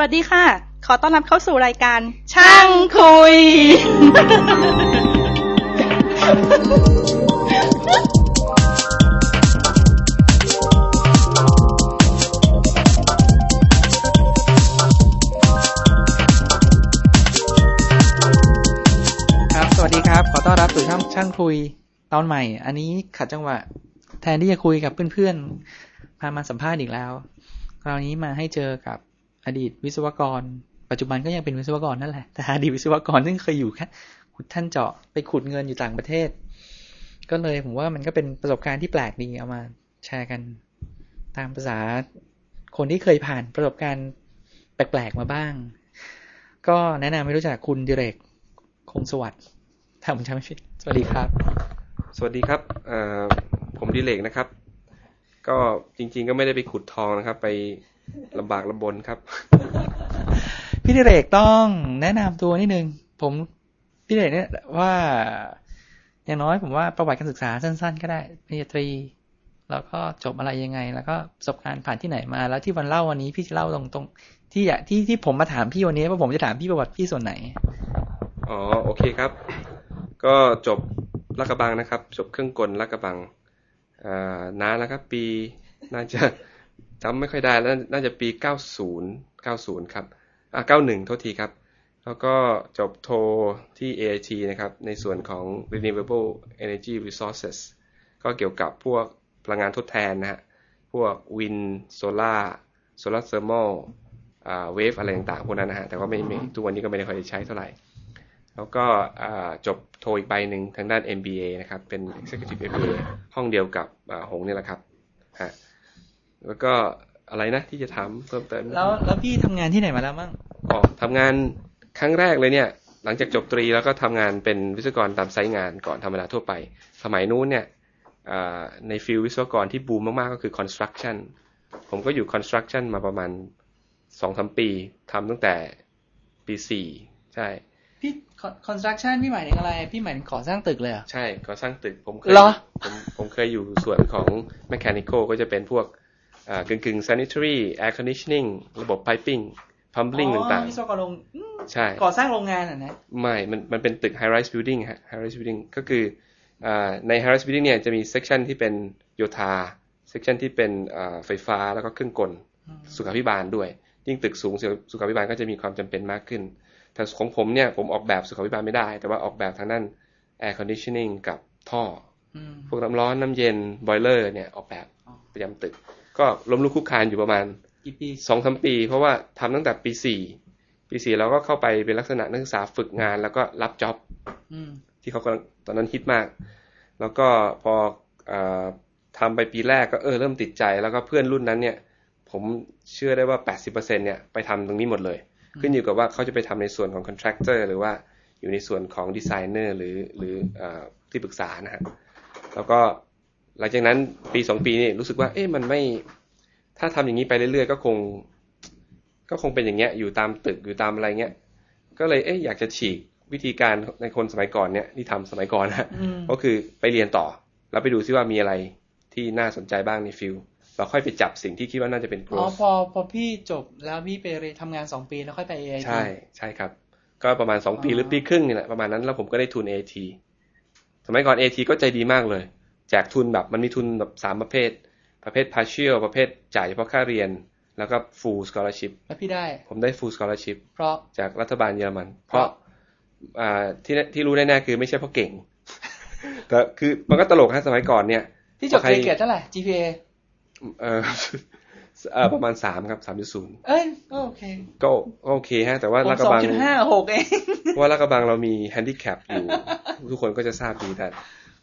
วัสดีค่ะ ขอต้อนรับเข้าสู่รายการ ช่างคุย ครับ สวัสดีครับ ขอต้อนรับสู่ช่างช่างคุยตอนใหม่ อันนี้ขัดจังหวะ แทนที่จะคุยกับเพื่อนๆพามาสัมภาษณ์อีกแล้ว คราวนี้มาให้เจอกับ อดีตวิศวกร ปัจจุบันก็ยังเป็นวิศวกรนั่นแหละ แต่อดีตวิศวกรซึ่งเคยอยู่แค่ขุดท่านเจาะไปขุดเงินอยู่ต่างประเทศ ก็เลยผมว่ามันก็เป็นประสบการณ์ที่แปลกดีเอามาแชร์กันตามภาษาคนที่เคยผ่านประสบการณ์แปลกๆมาบ้าง ก็แนะนำให้รู้จักคุณดิเรกคงสวัสดิ์ถ้าผมจำไม่ผิดสวัสดีครับ สวัสดีครับผมดิเลกนะครับ ก็จริง ๆ ก็ไม่ได้ไปขุดทองนะครับ ไป ลำบากลำบนครับ พี่ดิเรกต้องแนะนำตัวนิดนึง ผมพี่ดิเรกเนี่ยว่า อย่างน้อยผมว่าประวัติการศึกษาสั้น ๆ ก็ได้ปริญญาตรี แล้วก็จบอะไรยังไง แล้วก็ประสบการณ์ผ่านที่ไหนมา แล้วที่วันเล่าวันนี้พี่จะเล่าตรงๆที่อยากที่ที่ผมมาถามพี่วันนี้ว่าผมจะถามพี่ประวัติพี่ส่วนไหน อ๋อโอเคครับ ก็จบลาดกระบังนะครับ จบเครื่องกลลาดกระบังอ่านานแล้วครับ ปีน่าจะ จำไม่ค่อยได้แล้วน่าจะปี 90 90 ครับ อ่า91 โทษทีครับ แล้วก็จบโทที่ AIT นะครับ ในส่วนของ Renewable Energy Resources ก็เกี่ยวกับพวกพลังงานทดแทนนะฮะ พวก wind solar solar thermalอ่าเวฟอะไรต่างๆ พวกนั้นนะฮะ แต่ว่าไม่ไม่ทุกวันนี้ก็ไม่ได้ค่อยใช้เท่าไหร่ แล้วก็จบโทอีกใบหนึ่งทางด้าน MBA นะครับ เป็น Executive MBA ห้องเดียวกับหงนี่แหละครับฮะ แล้วก็อะไรนะที่จะถามเพิ่มเติมแล้วแล้วพี่ทำงานที่ไหนมาแล้วมั่งอ๋อทำงานครั้งแรกเลยเนี่ย หลังจากจบตรีแล้วก็ทำงานเป็นวิศวกรตามไซต์งานก่อนธรรมดาทั่วไป สมัยนู้นเนี่ยอ่าในฟิลวิศวกรที่บูมมาก ๆ ก็คือ construction ผมก็อยู่ construction มาประมาณสองสามปีทำตั้งแต่ปีสี่ใช่ พี่ construction พี่หมายถึงอะไร พี่หมายถึงก่อสร้างตึกเลยเหรอใช่ก่อสร้างตึกผมเคยเหรอผมผมเคยอยู่ส่วนของ mechanical ก็จะเป็นพวกอ่า กึ่งกึ่งๆ sanitary air conditioning ระบบ piping plumbing ต่างวิศวกรโรงอืมๆใช่ ก่อสร้างโรงงานอะนะ ไม่ มัน มันเป็นตึก high rise building ฮะ high rise building ก็คืออ่าใน high rise building เนี่ยจะมี section ที่เป็นโยธา section ที่เป็นอ่าไฟฟ้าแล้วก็เครื่องกล สุขาภิบาลด้วย ยิ่งตึกสูงสุขาภิบาลก็จะมีความจำเป็นมากขึ้น แต่ของผมเนี่ยผมออกแบบสุขาภิบาลไม่ได้ แต่ว่าออกแบบทางด้าน air conditioning กับท่ออืมพวกน้ำร้อนน้ำเย็น boiler เนี่ยออกแบบอ๋อประจำตึก ก็ล้มลุกคลุกคลานอยู่ประมาณกี่ปีสองสามปี เพราะว่าทำตั้งแต่ปีสี่ปีสี่เราก็เข้าไปเป็นลักษณะนักศึกษาฝึกงาน แล้วก็รับจ็อบอืมที่เขากำลังตอนนั้นฮิตมาก แล้วก็พอเออทำไปปีแรกก็เออเริ่มติดใจ แล้วก็เพื่อนรุ่นนั้นเนี่ย ผมเชื่อได้ว่า80%เนี่ยไปทำตรงนี้หมดเลย ขึ้นอยู่กับว่าเขาจะไปทำในส่วนของคอนแท c เตอร์หรือว่าอยู่ในส่วนของดีไซเนอร์หรือหรือเออที่ปรึกษานะฮะแล้วก็ หลังจากนั้นปีสองปีนี่รู้สึกว่า เอ๊ะมันไม่ ถ้าทำอย่างนี้ไปเรื่อยๆ ก็คง ก็คงเป็นอย่างเงี้ย อยู่ตามตึกอยู่ตามอะไรเงี้ย ก็เลยเอ๊ะอยากจะฉีกวิธีการในคนสมัยก่อนเนี่ยที่ทำสมัยก่อนนะอืมก็คือไปเรียนต่อ แล้วไปดูซิว่ามีอะไรที่น่าสนใจบ้างในฟิลเราค่อยไปจับสิ่งที่คิดว่าน่าจะเป็นอ๋อ growth พอพอพี่จบแล้วพี่ไปเรียนทำงานสองปีแล้วค่อยไป AIT ใช่ใช่ครับ ก็ประมาณสองปีอ๋อหรือปีครึ่งนี่แหละประมาณนั้นแล้วผมก็ได้ทุน AT สมัยก่อน AT ก็ใจดีมากเลย แจกทุนแบบมันมีทุนแบบสามประเภท ประเภท partial ประเภทจ่ายเฉพาะค่าเรียน แล้วก็ full scholarship แล้วพี่ได้ ผมได้ full scholarship เพราะจากรัฐบาลเยอรมัน เพราะราะอ่าที่แน่ที่รู้แน่ๆคือไม่ใช่เพราะเก่ง แต่คือมันก็ตลกฮะสมัยก่อนเนี่ยที่จบใครเกรดเท่าไหร่ GPA เออเอ่อประมาณสามครับสามจุดศูนย์เอ้ยก็โอเคก็ก็โอเคฮะ แต่ว่าผมลาดกระบังสองจุดห้าหกเองเพราะว่าลาดกระบังเรามีแฮนดิแคปอยู่ ทุกคนก็จะทราบดีแต่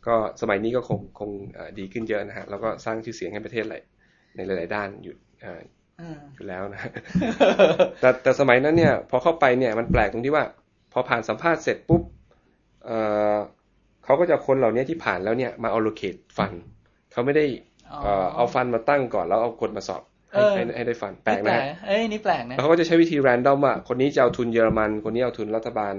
ก็สมัยนี้ก็คงคงเอ่อดีขึ้นเยอะนะฮะแล้วก็สร้างชื่อเสียงให้ประเทศหลายในหลาย ๆ ด้านอยู่เอ่ออืมอยู่แล้วนะแต่แต่สมัยนั้นเนี่ย พอเข้าไปเนี่ยมันแปลกตรงที่ว่า พอผ่านสัมภาษณ์เสร็จปุ๊บเอ่อเขาก็จะเอาคนเหล่านี้ที่ผ่านแล้วเนี่ยมา allocate ฟันเขาไม่ได้เอ่อเอาฟันมาตั้งก่อนแล้วเอาคนมาสอบให้เออให้ให้ได้ฟันแปลกนี่นะฮะเอ้ยนี่แปลกนะแล้วเขาก็จะใช้วิธี random ว่าคนนี้จะเอาทุนเยอรมัน คนนี้เอาทุนรัฐบาล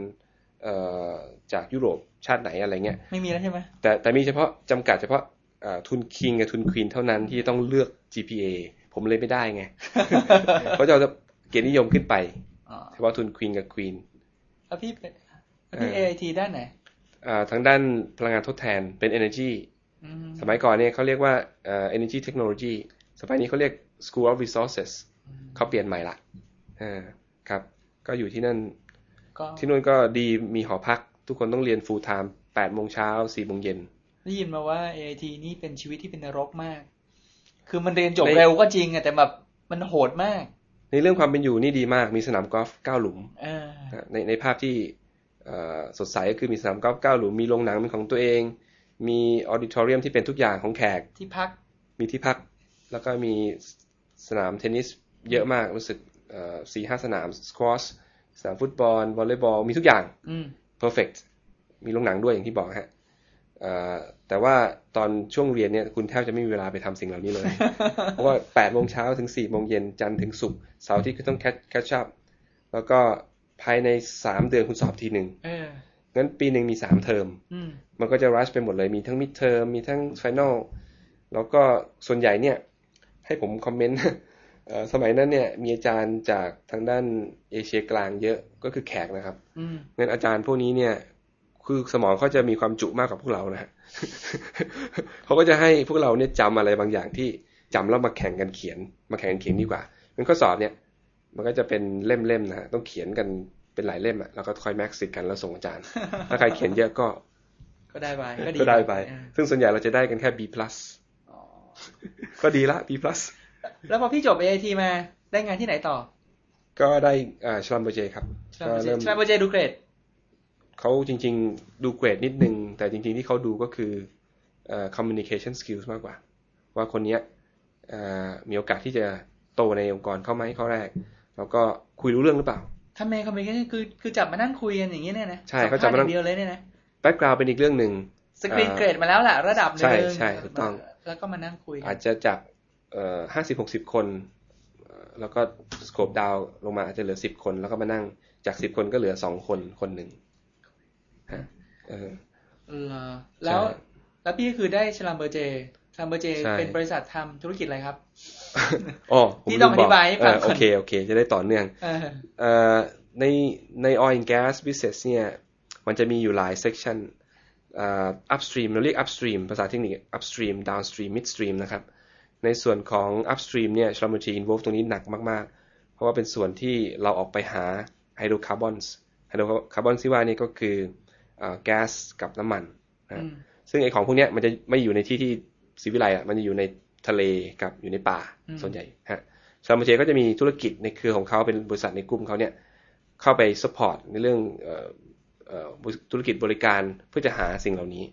เอ่อ จากยุโรปชาติไหนอะไรเงี้ยไม่มีแล้วใช่ไหมแต่แต่มีเฉพาะจำกัดเฉพาะเอ่อทุนคิงกับทุนควีนเท่านั้นที่ต้องเลือก GPA ผมเลยไม่ได้ไงเขาจะเอาเกียรตินิยมขึ้นไปอ๋อเฉพาะทุนควีนกับควีนแล้วพี่เป็นแล้วพี่เออ AIT ด้านไหนทางด้านพลังงานทดแทนเป็น energy อืมสมัยก่อนเนี่ยเขาเรียกว่าเอ่อ energy technology สมัยนี้เขาเรียก school of resources เขาเปลี่ยนใหม่ละอ่าครับ ก็อยู่ที่นั่นก็ที่นู่นก็ดีมีหอพัก ทุกคนต้องเรียน full time แปดโมงเช้าสี่โมงเย็นได้ยินมาว่า AIT นี่เป็นชีวิตที่เป็นนรกมาก คือมันเรียนจบในเร็วก็จริงอะแต่แบบมันโหดมาก ในเรื่องความเป็นอยู่นี่ดีมาก มีสนามกอล์ฟเก้าหลุมเออนะในในภาพที่เอ่อสดใสก็คือมีสนามกอล์ฟเก้าหลุม มีโรงหนังเป็นของตัวเอง มีออดิทอเรียมที่เป็นทุกอย่างของแขก ที่พัก มีที่พัก แล้วก็มีสนามเทนนิสเยอะมาก รู้สึกสี่ห้าสนามสควอชสนามฟุตบอลวอลเลย์บอล มีทุกอย่างอืม perfect มีโรงหนังด้วยอย่างที่บอกฮะเอ่อแต่ว่าตอนช่วงเรียนเนี่ยคุณแทบจะไม่มีเวลาไปทำสิ่งเหล่านี้เลย เพราะว่าแปดโมงเช้าถึงสี่โมงเย็นจันทร์ถึงศุกร์เสาร์อาทิตย์ก็ต้อง catch catch up แล้วก็ภายในสามเดือนคุณสอบทีหนึ่งเอองั้นปีหนึ่งมีสามเทอมอืมมันก็จะ rush ไปหมดเลยมีทั้ง midterm มีทั้ง final แล้วก็ส่วนใหญ่เนี่ย ให้ผมคอมเมนต์เอ่อ สมัยนั้นเนี่ยมีอาจารย์จากทางด้านเอเชียกลางเยอะก็คือแขกนะครับอืมงั้นอาจารย์พวกนี้เนี่ย คือสมองเขาจะมีความจุมากกว่าพวกเรานะฮะเขาก็จะให้พวกเราเนี่ยจำอะไรบางอย่างที่จำแล้วมาแข่งกันเขียน มาแข่งกันเขียนดีกว่าเป็นข้อสอบเนี่ย มันก็จะเป็นเล่มๆนะฮะต้องเขียนกันเป็นหลายเล่มอะแล้วก็คอยแม็กซิกันแล้วส่งอาจารย์ ถ้าใครเขียนเยอะก็ ก็ได้ไปก็ดีก็ได้ไปเออซึ่งส่วนใหญ่เราจะได้กันแค่ B plus อ๋อก็ดีละ B plus แล้วพอพี่จบ AIT มาได้งานที่ไหนต่อ ก็ได้อ่าชลัมเบอร์เจครับชลาก็โบเจเริ่มชลาโบเจดูเกรดเขาจริง ๆ ดูเกรดนิดนึง แต่จริง ๆ ที่เขาดูก็คือเอ่อ communication skills มากกว่า ว่าคนเนี้ยเอ่อมีโอกาสที่จะโตในองค์กรเข้าไหมข้อแรก แล้วก็คุยรู้เรื่องหรือเปล่าทำไม communication คือคือจับมานั่งคุยกันอย่างนี้เนี่ยนะใช่เขาจับมานั่งสัภษณ์อย่เดียวเลยเนี่ยน background เป็นอีกเรื่องหนึ่งสกรีนเกรดมาแล้วแหละระดับหนึ่งใช่ใช่ถูกต้อง แล้วก็มานั่งคุยกันอาจจะจาก ห้าสิบหกสิบคนเอ่อแล้วก็ scope down ลงมาอาจจะเหลือสิบคน แล้วก็มานั่งจากสิบคนก็เหลือสองคนคนหนึ่งฮะเออเหรอแล้วแล้วพี่ก็คือได้ Schlumberger Schlumberger ใช่เป็นบริษัททำธุรกิจอะไรครับอ๋อผมพี่ต้องลืมบกอธิบายให้ฟังเออโอเคโอเค จะได้ต่อเนื่องเออเอ่อในใน oil and gas business เนี่ย มันจะมีอยู่หลาย section เอ่อ upstream เราเรียก upstream ภาษาเทคนิค upstream downstream midstream นะครับ ในส่วนของ upstream เนี่ยชลามูจี involve ตรงนี้หนักมาก ๆ เพราะว่าเป็นส่วนที่เราออกไปหา hydrocarbons hydrocarbons ที่ว่านี่ก็คือเอ่อแก๊สกับน้ำมันนะอืมซึ่งไอของพวกเนี้ยมันจะไม่อยู่ในที่ที่ศิวิไลอะมันจะอยู่ในทะเลกับอยู่ในป่าอืมส่วนใหญ่ฮะชามาเจก็จะมีธุรกิจในเครือของเขาเป็นบริษัทในกลุ่มเขาเนี่ยเข้าไป support ในเรื่องเอ่อเอ่อธุรกิจบริการเพื่อจะหาสิ่งเหล่านี้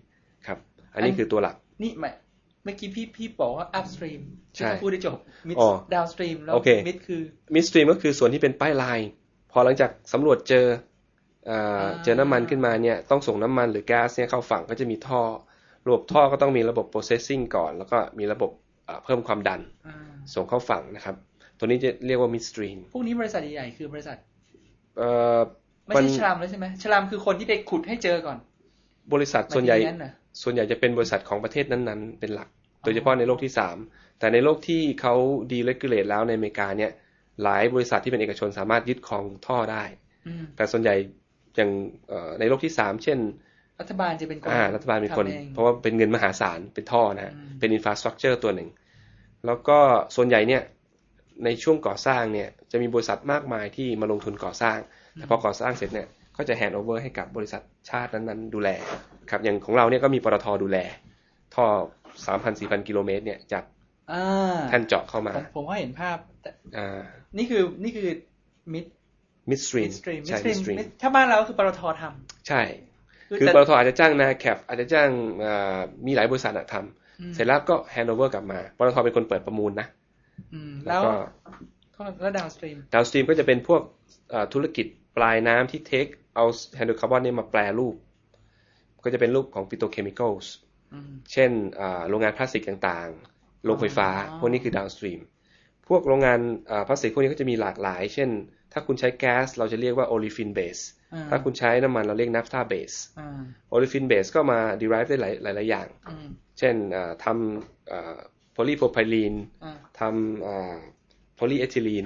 ครับ อันนี้คือตัวหลัก นี่หมาย เมื่อกี้พี่พี่บอกว่า upstream ใช่ที่เขาพูดได้จบ mid อ๋อ downstream แล้วโอเค mid คือ midstream ก็คือส่วนที่เป็น pipeline พอหลังจากสำรวจเจอเอ่ออ่าเจอน้ำมันขึ้นมาเนี่ยต้องส่งน้ำมันหรือแก๊สเนี่ยเข้าฝั่งก็จะมีท่อ ระบบท่อก็ต้องมีระบบ processing ก่อน แล้วก็มีระบบเอ่อเพิ่มความดันอ่าส่งเข้าฝั่งนะครับ ตัวนี้จะเรียกว่า midstream พวกนี้บริษัทใหญ่ๆคือบริษัทเอ่อไม่มันใช่ชลามแล้วใช่ไหมชลามคือคนที่ไปขุดให้เจอก่อน บริษัทส่วนใหญ่ หมายถึงงั้นเหรอส่วนใหญ่จะเป็นบริษัทของประเทศนั้นๆ เป็นหลัก โดยเฉพาะในโลกที่สามแต่ในโลกที่เขาดีเลกูเลตแล้วในอเมริกาเนี่ย หลายบริษัทที่เป็นเอกชนสามารถยึดครองท่อได้อืมแต่ส่วนใหญ่อย่างเอ่อในโลกที่สามเช่น รัฐบาลจะเป็นคนอ่ารัฐบาลเป็นคนทำองเพราะว่าเป็นเงินมหาศาล เป็นท่อนะฮะอืมเป็น infrastructure ตัวหนึ่ง แล้วก็ส่วนใหญ่เนี่ยในช่วงก่อสร้างเนี่ยจะมีบริษัทมากมายที่มาลงทุนก่อสร้าง แต่พอก่อสร้างเสร็จเนี่ย ก็จะ handover ให้กับบริษัทชาตินั้นๆ ดูแลครับอย่างของเราเนี่ยก็มีปตทดูแล ท่อ3,000-4,000กิโลเมตรเนี่ยจากอ่าท่านเจาะเข้ามา ผมผมก็เห็นภาพแต่อ่านี่คือนี่คือ mid midstream midstream ใช่ midstream midstream ถ้าบ้านเราก็คือปตทใช่คือแต่ปตทอาจจะจ้าง Nacap อาจจะจ้างอ่ามีหลายบริษัทอะอืมทำเสร็จแล้วก็ handover กลับมาปตทเป็นคนเปิดประมูลนะอืมแล้วแล้วก็ก็แล้ว downstream downstream ก็จะเป็นพวกเอ่อธุรกิจปลายน้ำที่ take เอาไฮโดรคาร์บอนเนี่ยมาแปรรูป ก็จะเป็นรูปของ petrochemicals อืมเช่นอ่าโรงงานพลาสติกต่างๆ โรงไฟฟ้าอ๋อพวกนี้คือ downstream พวกโรงงานอ่าพลาสติกพวกนี้ก็จะมีหลากหลาย เช่น ถ้าคุณใช้แก๊สเราจะเรียกว่า olefin base อ่าถ้าคุณใช้น้ำมันเราเรียก naphtha base อ่า olefin base ก็มา derive ได้หลายหลายหลายอย่างอืมเช่นอ่าทำโพลีโพรไพลีนอ่าทำ polyethylene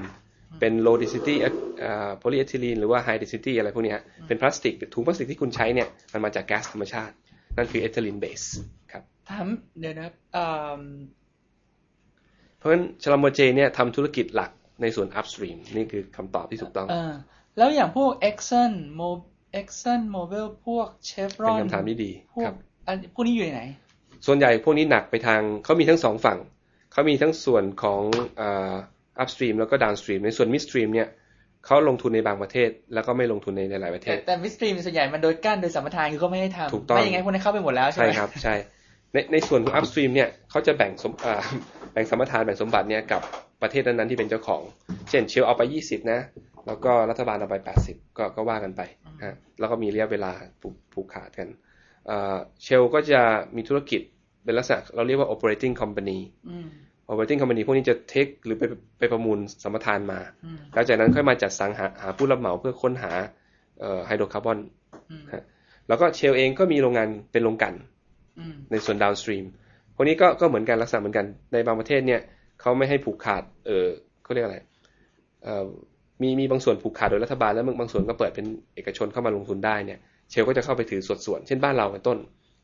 เป็น low density อ่า polyethylene หรือว่า high density อะไรพวกเนี้ยเป็นพลาสติกถุงพลาสติกที่คุณใช้เนี่ยมันมาจากแก๊สธรรมชาติ นั่นคือ ethylene base ครับถามเดี๋ยวนะครับเอ่อเพราะฉะนั้นชลามโมเจเนี่ยทำธุรกิจหลักในส่วน upstream นี่คือคำตอบที่ถูกต้องเออแล้วอย่างพวก Exxon Mo Exxon Mobil พวกเป็น Chevron คำถามที่ดีพวคกรับอันพวกนี้อยู่ไหน ส่วนใหญ่พวกนี้หนักไปทางเขามีทั้งสองฝั่งเขามีทั้งส่วนของอ่า upstream แล้วก็ downstream ในส่วน midstream เนี่ยเขาลงทุนในบางประเทศ แล้วก็ไม่ลงทุนในหลายประเทแต่ศแต่มิสตรีมส่วนใหญ่มันโดยกั้นโดยสัมปทานคือเขาไม่ให้ทำถูกต้องไม่อย่างงั้นพวกนั้นเข้าไปหมดแล้วใช่ใช่ไหมครับใช่ในในส่วนของ upstream เนี่ยเขาจะแบ่งสมอ่าแบ่งสมปทานแบ่งสมบัติเนี่ยกับประเทศนั้นๆที่เป็นเจ้าของ เช่นเชลเอาไป20นะ แล้วก็รัฐบาลเอาไป80ก็ก็ว่ากันไปฮะแล้วก็มีระยะเวลาผูกผูกขาดกันเชลก็จะมีธุรกิจเป็นลักษณะเราเรียกว่า operating company อืม operating company พวกนี้จะเทคหรือไปไปประมูลสัมปทานมาอืมแล้วจากนั้นค่อยมาจัดสรรหาหาผู้รับเหมาเพื่อค้นหาไฮโดรคาร์บอนอืมฮะแล้วก็เชลเองก็มีโรงงานเป็นโรงกลันอืมในส่วน downstream พวกนี้ก็ก็เหมือนกันลักษณะเหมือนกันในบางประเทศเนี่ยเขาไม่ให้ผูกขาด เออเขาเรียกอะไรเออมีมีบางส่วนผูกขาดโดยรัฐบาลแล้วบางส่วนก็เปิดเป็นเอกชนเข้ามาลงทุนได้เนี่ย เชลก็จะเข้าไปถือส่วนส่วนเช่นบ้านเราเป็นต้น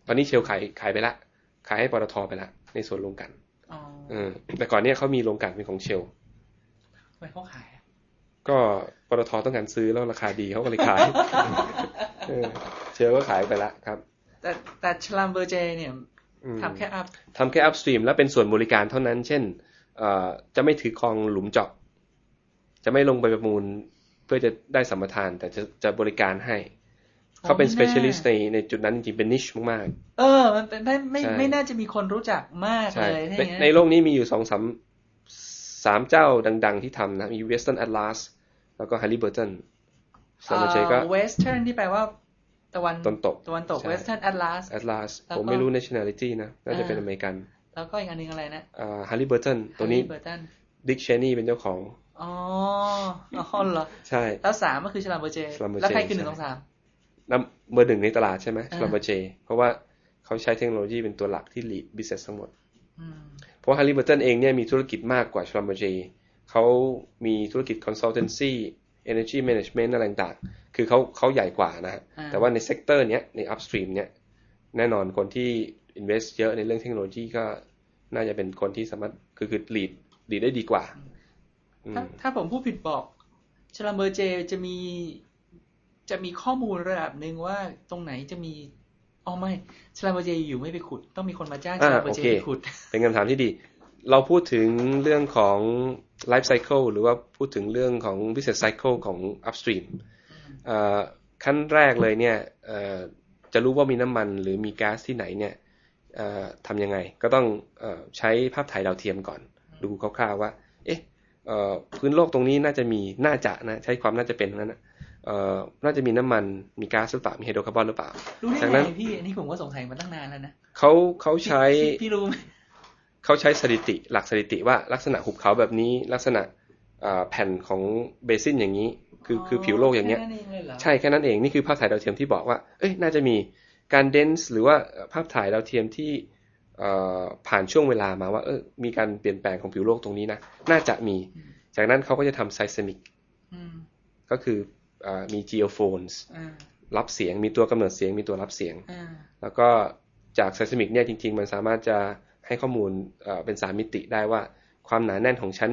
ตอนนี้เชลขายขายไปละ ขายให้ปตทไปละในส่วนโรงกลัน อ๋อเออแต่ก่อนเนี่ยเขามีโรงกลันเป็นของเชลทำไมเขาขายอะก็ปตทต้องการซื้อแล้วราคาดีเขาก็เลยขายเออเชลก็ขายไปละครับ แต่แต่ชลัมเบอร์เจเนี่ยอืมทำแค่อัพทำแค่ upstream แล้วเป็นส่วนบริการเท่านั้น เช่นเอ่อจะไม่ถือครองหลุมเจาะ จะไม่ลงไปประมูลเพื่อจะได้สัมปทาน แต่จะจะบริการให้ เขาเป็น specialist ในในจุดนั้นจริงๆ เป็น niche มากเออ มันเป็นไม่ไม่ใช่ไม่น่าจะมีคนรู้จักมากๆใช่เลยถ้าอในย่างนั้นในโลกนี้มีอยู่สองสามสามเจ้าดัง ๆ ที่ทำนะ มี Western Atlas แล้วก็ Halliburton Schlumberger ก็ Wes tern ที่แปลว่าตะวันตะวันตกตะวันตกใช่ Western Atlas Atlas แล้วก็ผมไม่รู้ nationality นะ น่าจะเป็นอ่าอเมริกัน แล้วก็อีกอันหนึ่งอะไรนะอ่า Halliburton Halliburton Dick Cheney เป็นเจ้าของ อ๋ออ๋อเหรอ ใช่ แล้วสามก็คือ Schlumberger Schlumberger แล้วใครคือใช่นึ่งสองสามนำ เบอร์หนึ่งในตลาดใช่ไหมอ่าสลัมเบอร์เจ เพราะว่าเขาใช้เทคโนโลยีเป็นตัวหลักที่ lead business ทั้งหมดอืมเพราะ Halliburton เองเนี่ยมีธุรกิจมากกว่า Schlumberger เขามีธุรกิจ consultancy energy management อะไรต่างๆ คือเขาเขาใหญ่กว่านะฮะอ่าแต่ว่าใน sector เนี้ยใน upstream เนี้ยแน่นอนคนที่ invest เยอะในเรื่องเทคโนโลยีก็น่าจะเป็นคนที่สามารถคือคือ lead lead ได้ดีกว่าอืมถ้าถ้าผมพูดผิดบอกชลัมเบอร์เจจะมี จะมีข้อมูลระดับหนึ่งว่าตรงไหนจะมีอ๋อไม่ชลัมเบอร์เจอยู่ไม่ไปขุด ต้องมีคนมาจ้างชอ่าลัมเบอร์เจโอเคไปขุด เป็นคำถามที่ดี เราพูดถึงเรื่องของ life cycle หรือว่าพูดถึงเรื่องของ business cycle ของ upstream เอ่อขั้นแรกเลยเนี่ยเอ่อจะรู้ว่ามีน้ำมันหรือมีก๊าซที่ไหนเนี่ยเอ่อทำยังไง ก็ต้องเออใช้ภาพถ่ายดาวเทียมก่อน ดูคร่าวๆว่า เอ๊ะเอ่อพื้นโลกตรงนี้น่าจะมีน่าจะนะ ใช้ความน่าจะเป็นทั้งนั้นนะ เอ่อน่าจะมีน้ำมันมีก๊าซหรือเปล่ามีไฮโดรคาร์บอนหรือเปล่ารู้ได้ไงจากนั้นพี่อันนี้ผมก็สงสัยมาตั้งนานแล้วนะเขาเขาใช้พี่พี่รู้ไหมเขาใช้สถิติหลักสถิติว่าลักษณะหุบเขาแบบนี้ลักษณะอ่าแผ่นของ basin อย่างนี้ คือคือผิวโลกอย่างเงี้ยแค่นั้นเองเลยเหรอใช่แค่นั้นเองนี่คือภาพถ่ายดาวเทียมที่บอกว่า เอ้ยน่าจะมีการเดนส์หรือว่าภาพถ่ายดาวเทียมที่เอ่อผ่านช่วงเวลามาว่าเออมีการเปลี่ยนแปลงของผิวโลกตรงนี้นะ น่าจะมี จากนั้นเขาก็จะทำ seismic อืมก็คืออา มี geophones อ่ารับเสียงมีตัวกำเนิดเสียงมีตัวรับเสียงอ่าแล้วก็จาก seismic เนี่ยจริง ๆ มันสามารถจะให้ข้อมูลเอ่อเป็นสามมิติได้ว่าความหนาแน่นของชั้น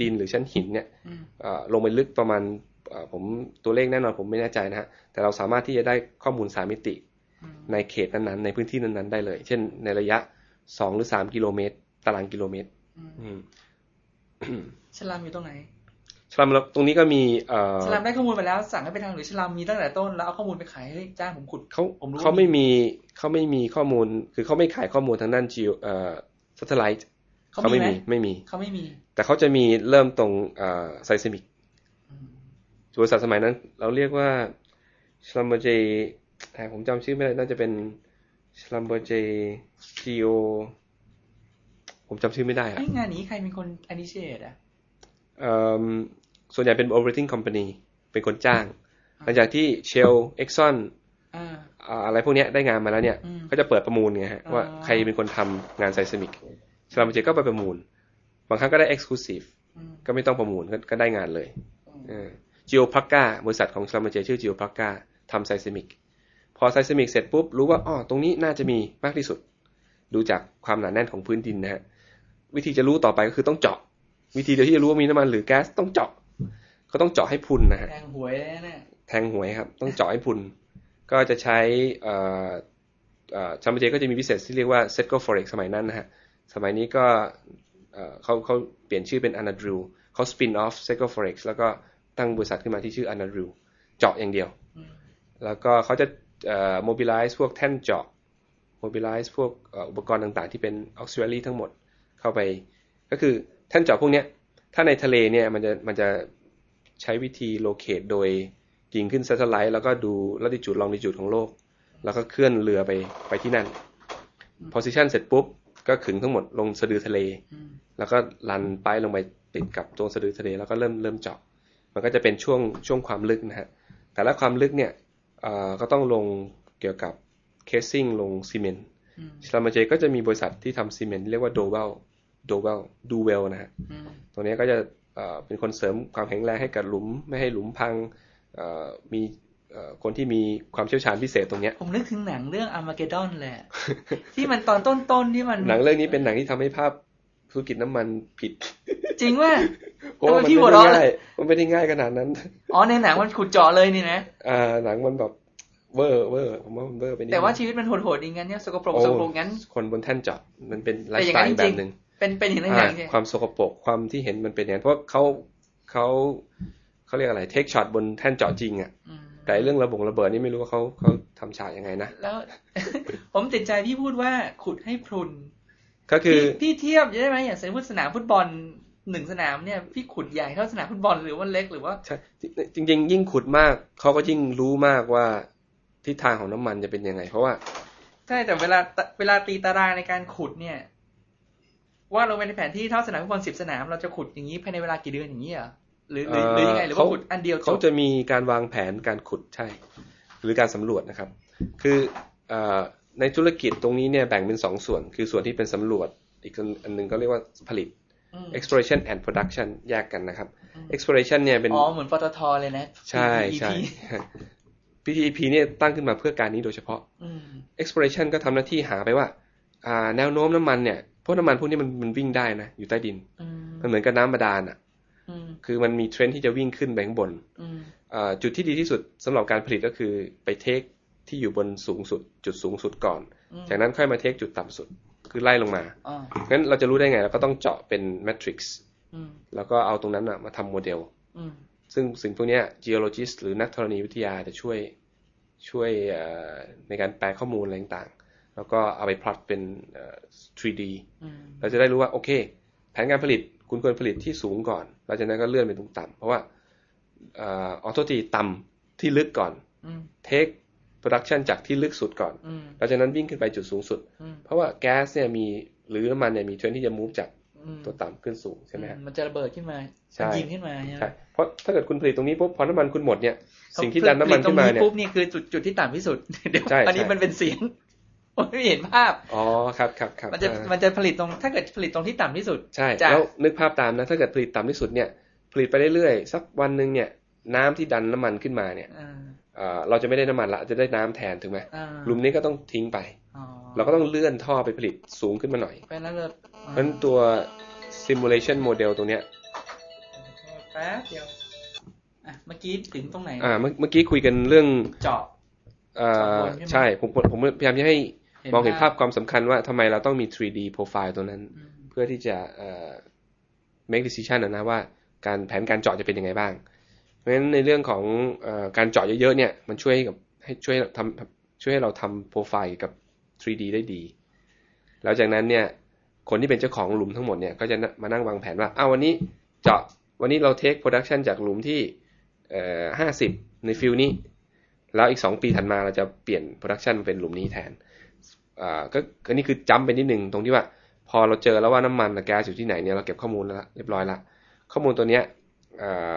ดินหรือชั้นหินเนี่ยอืมเอ่อลงไปลึกประมาณเอ่อผมตัวเลขแน่นอนผมไม่แน่ใจนะฮะแต่เราสามารถที่จะได้ข้อมูลสามมิติอืมในเขตนั้นๆในพื้นที่นั้นๆได้เลย เช่น ในระยะสองหรือสามกิโลเมตร ตารางกิโลเมตรอืมอืมฉลามอยู่ตรงไหน ฉลามตรงนี้ก็มีเอ่อฉลามได้ข้อมูลไปแล้ว สั่งให้ไปทางหรือฉลามมีตั้งแต่ต้นแล้วเอาข้อมูลไปขายเฮ้ยจ้างผมขุดเขาผมรู้เขาไม่มีเขาไม่มีข้อมูล คือเขาไม่ขายข้อมูลทางด้าน geo เอ่อ satellite เขาเขามีไม่ไหมมีไม่มีเขาไม่มี แต่เขาจะมีเริ่มตรงเอ่อ seismic อืมบริษัทสมัยนั้น เราเรียกว่า Schlumberger ผมจำชื่อไม่ได้น่าจะเป็น Schlumberger geo ผมจำชื่อไม่ได้อะเอ้ยงานนี้ใครเป็นคน initiate อะเอิ่ม ส่วนใหญ่เป็น operating company เป็นคนจ้าง หลังจากที่ Shell Exxon อ่าอ่าอะไรพวกเนี้ยได้งานมาแล้วเนี่ยอืมก็จะเปิดประมูลไงฮะอ๋อว่าใครเป็นคนทำงาน seismic Schlumberger ก็ไปประมูล บางครั้งก็ได้ exclusive อืมก็ไม่ต้องประมูลก็ก็ได้งานเลยอืม Geco-Prakla บริษัทของ Schlumberger ชื่อ Geco-Prakla ทำ seismic พอ seismic เสร็จปุ๊บรู้ว่าอ๋อตรงนี้น่าจะมีมากที่สุด ดูจากความหนาแน่นของพื้นดินนะฮะวิธีจะรู้ต่อไปก็คือต้องเจาะ วิธีเดียวที่จะรู้ว่ามีน้ำมันหรือแก๊สต้องเจาะ ก็ต้องเจาะให้พรุนนะฮะแทงหวยเลยนะเนี่ยแทงหวยครับ ต้องเจาะให้พรุน ก็จะใช้เอ่อเอ่อชามเจก็จะมีพิเศษที่เรียกว่า Sedco Forex สมัยนั้นนะฮะ สมัยนี้ก็เอ่อเขาเขาเปลี่ยนชื่อเป็น Anadrill เขา spin off Sedco Forex แล้วก็ตั้งบริษัทขึ้นมาที่ชื่อ Anadrill เจาะอย่างเดียวอืมแล้วก็เขาจะเอ่อ mobilize พวกแท่นเจาะ mobilize พวกเอ่ออุปกรณ์ต่างๆ ที่เป็น auxiliary ทั้งหมดเข้าไป ก็คือแท่นเจาะพวกเนี้ยถ้าในทะเลเนี่ยมันจะมันจะ ใช้วิธี locate โดยยิงขึ้น satellite แล้วก็ดู latitude longitude ของโลก แล้วก็เคลื่อนเรือไปไปที่นั่น position เสร็จปุ๊บ ก็ขึงทั้งหมดลงสะดือทะเลอืมแล้วก็ run ไปลงไปติดกับตัวสะดือทะเล แล้วก็เริ่มเริ่มเจาะมันก็จะเป็นช่วงช่วงความลึกนะฮะแต่ละความลึกเนี่ยเอ่อก็ต้องลงเกี่ยวกับ casing ลงซีเมนต์อืม Schlumberger ก็จะมีบริษัทที่ทำซีเมนต์เรียกว่า Dowell Dowell Dowell นะฮะอืมตัวนี้ก็จะ เอ่อเป็นคนเสริมความแข็งแรงให้กับหลุม ไม่ให้หลุมพังเอ่อมีเอ่อคนที่มีความเชี่ยวชาญพิเศษตรงเนี้ย ผมนึกถึงหนังเรื่องอาร์มาเกดอนแหละ ที่มันตอนต้นๆที่มัน หนังเรื่องนี้เป็นหนังที่ทำให้ภาพธุรกิจน้ำมันผิด จริงว่าเพราะว่ามันทำไมพี่ไม่หัวได้เราะง่ายมันไม่ได้ง่ายขนาดนั้น อ๋อในหนังมันขุดเจาะเลยนี่นะอ่าหนังมันแบบเวอร์เวอร์ผมว่ามันเวอร์ไปนิดแต่ว่านึงชีวิตมันโหดๆอย่างงั้นเนี่ยสกปรกโอ้สกปรกงั้น คนบนแท่นเจาะมันเป็นไลแต่ฟ์อสย่างไตนั้นล์จแบริงบหนึ่งๆ เป็นเป็นอย่างนั้นอ่าจริงความสกปรกความที่เห็นมันเป็นอย่างนั้นเพราะเขาเขาเขาเรียกอะไรเทคช็อตบนแท่นเจาะจริงอะอืมแต่เรื่องระบบระเบิดนี่ไม่รู้ว่าเขาเขาทำฉากยังไงนะแล้ว ผมติดใจพี่พูดว่าขุดให้พรุน ก็คือพี่พี่เทียบได้ไหมอย่างสมมติสนามฟุตบอลหนึ่งสนามเนี่ยพี่ขุดใหญ่เท่าสนามฟุตบอลหรือว่าเล็กหรือว่าใช่จริง ๆ ยิ่งขุดมากเขาก็ยิ่งรู้มากว่าทิศทางของน้ำมันจะเป็นยังไง เพราะว่าใช่แต่เวลาเวลาตีตารางในการขุดเนี่ย ว่าลงไปในแผนที่เท่าสนามฟุตบอลสิบสนาม เราจะขุดอย่างนี้ภายในเวลากี่เดือนอย่างนี้เหรอหรือหรือหรือยังไงหรือว่าเขาขุดอันเดียวจเขาบจะมีการวางแผนการขุดใช่ หรือการสำรวจนะครับ คือเออในธุรกิจตรงนี้เนี่ยแบ่งเป็นสองส่วน คือส่วนที่เป็นสำรวจ อีกอันหนึ่งก็เรียกว่าผลิตอืม exploration and production แยกกันนะครับอืม exploration เนี่ยเป็นอ๋อเหมือนปตทเลยนะ ใช่ PTP ใช่ PTEP เนี่ยตั้งขึ้นมาเพื่อการนี้โดยเฉพาะอืม exploration ก็ทำหน้าที่หาไปว่าอ่าแนวโน้มน้ำมันเนี่ยเพราะน้ำมันพวกนี้มันมันวิ่งได้นะอยู่ใต้ดินอืมมันเหมือนกับน้ำบาดาลอะอืมคือมันมีเทรนด์ที่จะวิ่งขึ้นไปข้างบนอืมอ่าจุดที่ดีที่สุดสำหรับการผลิตก็คือไปเทคที่อยู่บนสูงสุด จุดสูงสุดก่อนอืมจากนั้นค่อยมาเทคจุดต่ำสุด คือไล่ลงมาอ๋องั้นเราจะรู้ได้ไงเราก็ต้องเจาะเป็นแมทริกซ์อืมแล้วก็เอาตรงนั้นอะมาทำโมเดลอืมซึ่งสิ่งพวกเนี้ย geologist หรือนักธรณีวิทยาจะช่วยช่วยเอ่อในการแปลข้อมูลอะไรต่างๆ แล้วก็เอาไปพลอตเป็นเอ่อ 3D อืมเราจะได้รู้ว่าโอเค แผนการผลิตคุณควรผลิตที่สูงก่อนหลังจากนั้นก็เลื่อนไปตรงต่ำเพราะว่าเออโทษทีต่ำที่ลึกก่อนอืม take production จากที่ลึกสุดก่อนอืมหลังจากนั้นวิ่งขึ้นไปจุดสูงสุดอืมเพราะว่าแก๊สเนี่ยมีหรือน้ำมันเนี่ยมีเทรนที่จะมูฟจากอืมตัวต่ำขึ้นสูงใช่ไหมฮะมันจะระเบิดขึ้นมาใช่มันยิงขึ้นมาใช่ไหมใช่เพราะถ้าเกิดคุณผลิตตรงนี้ปุ๊บพอน้ำมันคุณหมดเนี่ยเขาสิ่งที่ดันน้ำมันขึ้นมาผลิตตรงเนี่ยปุ๊บนี่คือจุดจุดที่ต่ำที่สุดเดี๋ยวใช่อันนี้ใช่มันเป็นเสียงผม ไม่เห็นภาพ อ๋อ ครับครับครับมันจะอ่ามันจะผลิตตรง ถ้าเกิดผลิตตรงที่ต่ำที่สุด ใช่จากแล้วนึกภาพตามนะ ถ้าเกิดผลิตต่ำที่สุดเนี่ย ผลิตไปเรื่อยๆ สักวันหนึ่งเนี่ย น้ำที่ดันน้ำมันขึ้นมาเนี่ยอ่าเอ่อเราจะไม่ได้น้ำมันละ จะได้น้ำแทนถูกไหมอ่าหลุมนี้ก็ต้องทิ้งไปอ๋อเราก็ต้องเลื่อนท่อไปผลิตสูงขึ้นมาหน่อย เพราะฉะนั้นเราเพราะฉะนั้นตัว simulation model ตรงเนี้ยแป๊บเดียวอะเมื่อกี้ถึงตรงไหน อ่า เมื่อเมื่อกี้คุยกันเรื่องเจาะเอ่อสองคนใช่ไหมใช่ผมผมผมพยายามจะให้เห็น มองเห็นภาภาพพความสำคัญว่าทำไมเราต้องมี 3D profile ตัวนั้นอืมเพื่อที่จะเอ่อ make decision นะนะว่าการแผนการเจาะจะเป็นยังไงบ้าง เพราะฉะนั้นในเรื่องของเอ่อการเจาะเยอะๆเนี่ย มันช่วยให้กับให้ช่วยทำช่วยให้เราทำโปรไฟล์กับ 3D ได้ดี แล้วจากนั้นเนี่ยคนที่เป็นเจ้าของหลุมทั้งหมดเนี่ยก็จะมานั่งวางแผนว่าอ้าววันนี้เจาะวันนี้เรา take production จากหลุมที่เอ่อห้าสิบใน field นี้ แล้วอีกสองปีถัดมาเราจะเปลี่ยน production มาเป็นหลุมนี้แทน อ่าก็ก็นี่คือจำไปนิดหนึ่งตรงที่ว่า พอเราเจอแล้วว่าน้ำมันกับแก๊สอยู่ที่ไหนเนี่ยเราเก็บข้อมูลแล้วละเรียบร้อยละข้อมูลตัวเนี้ยอ่า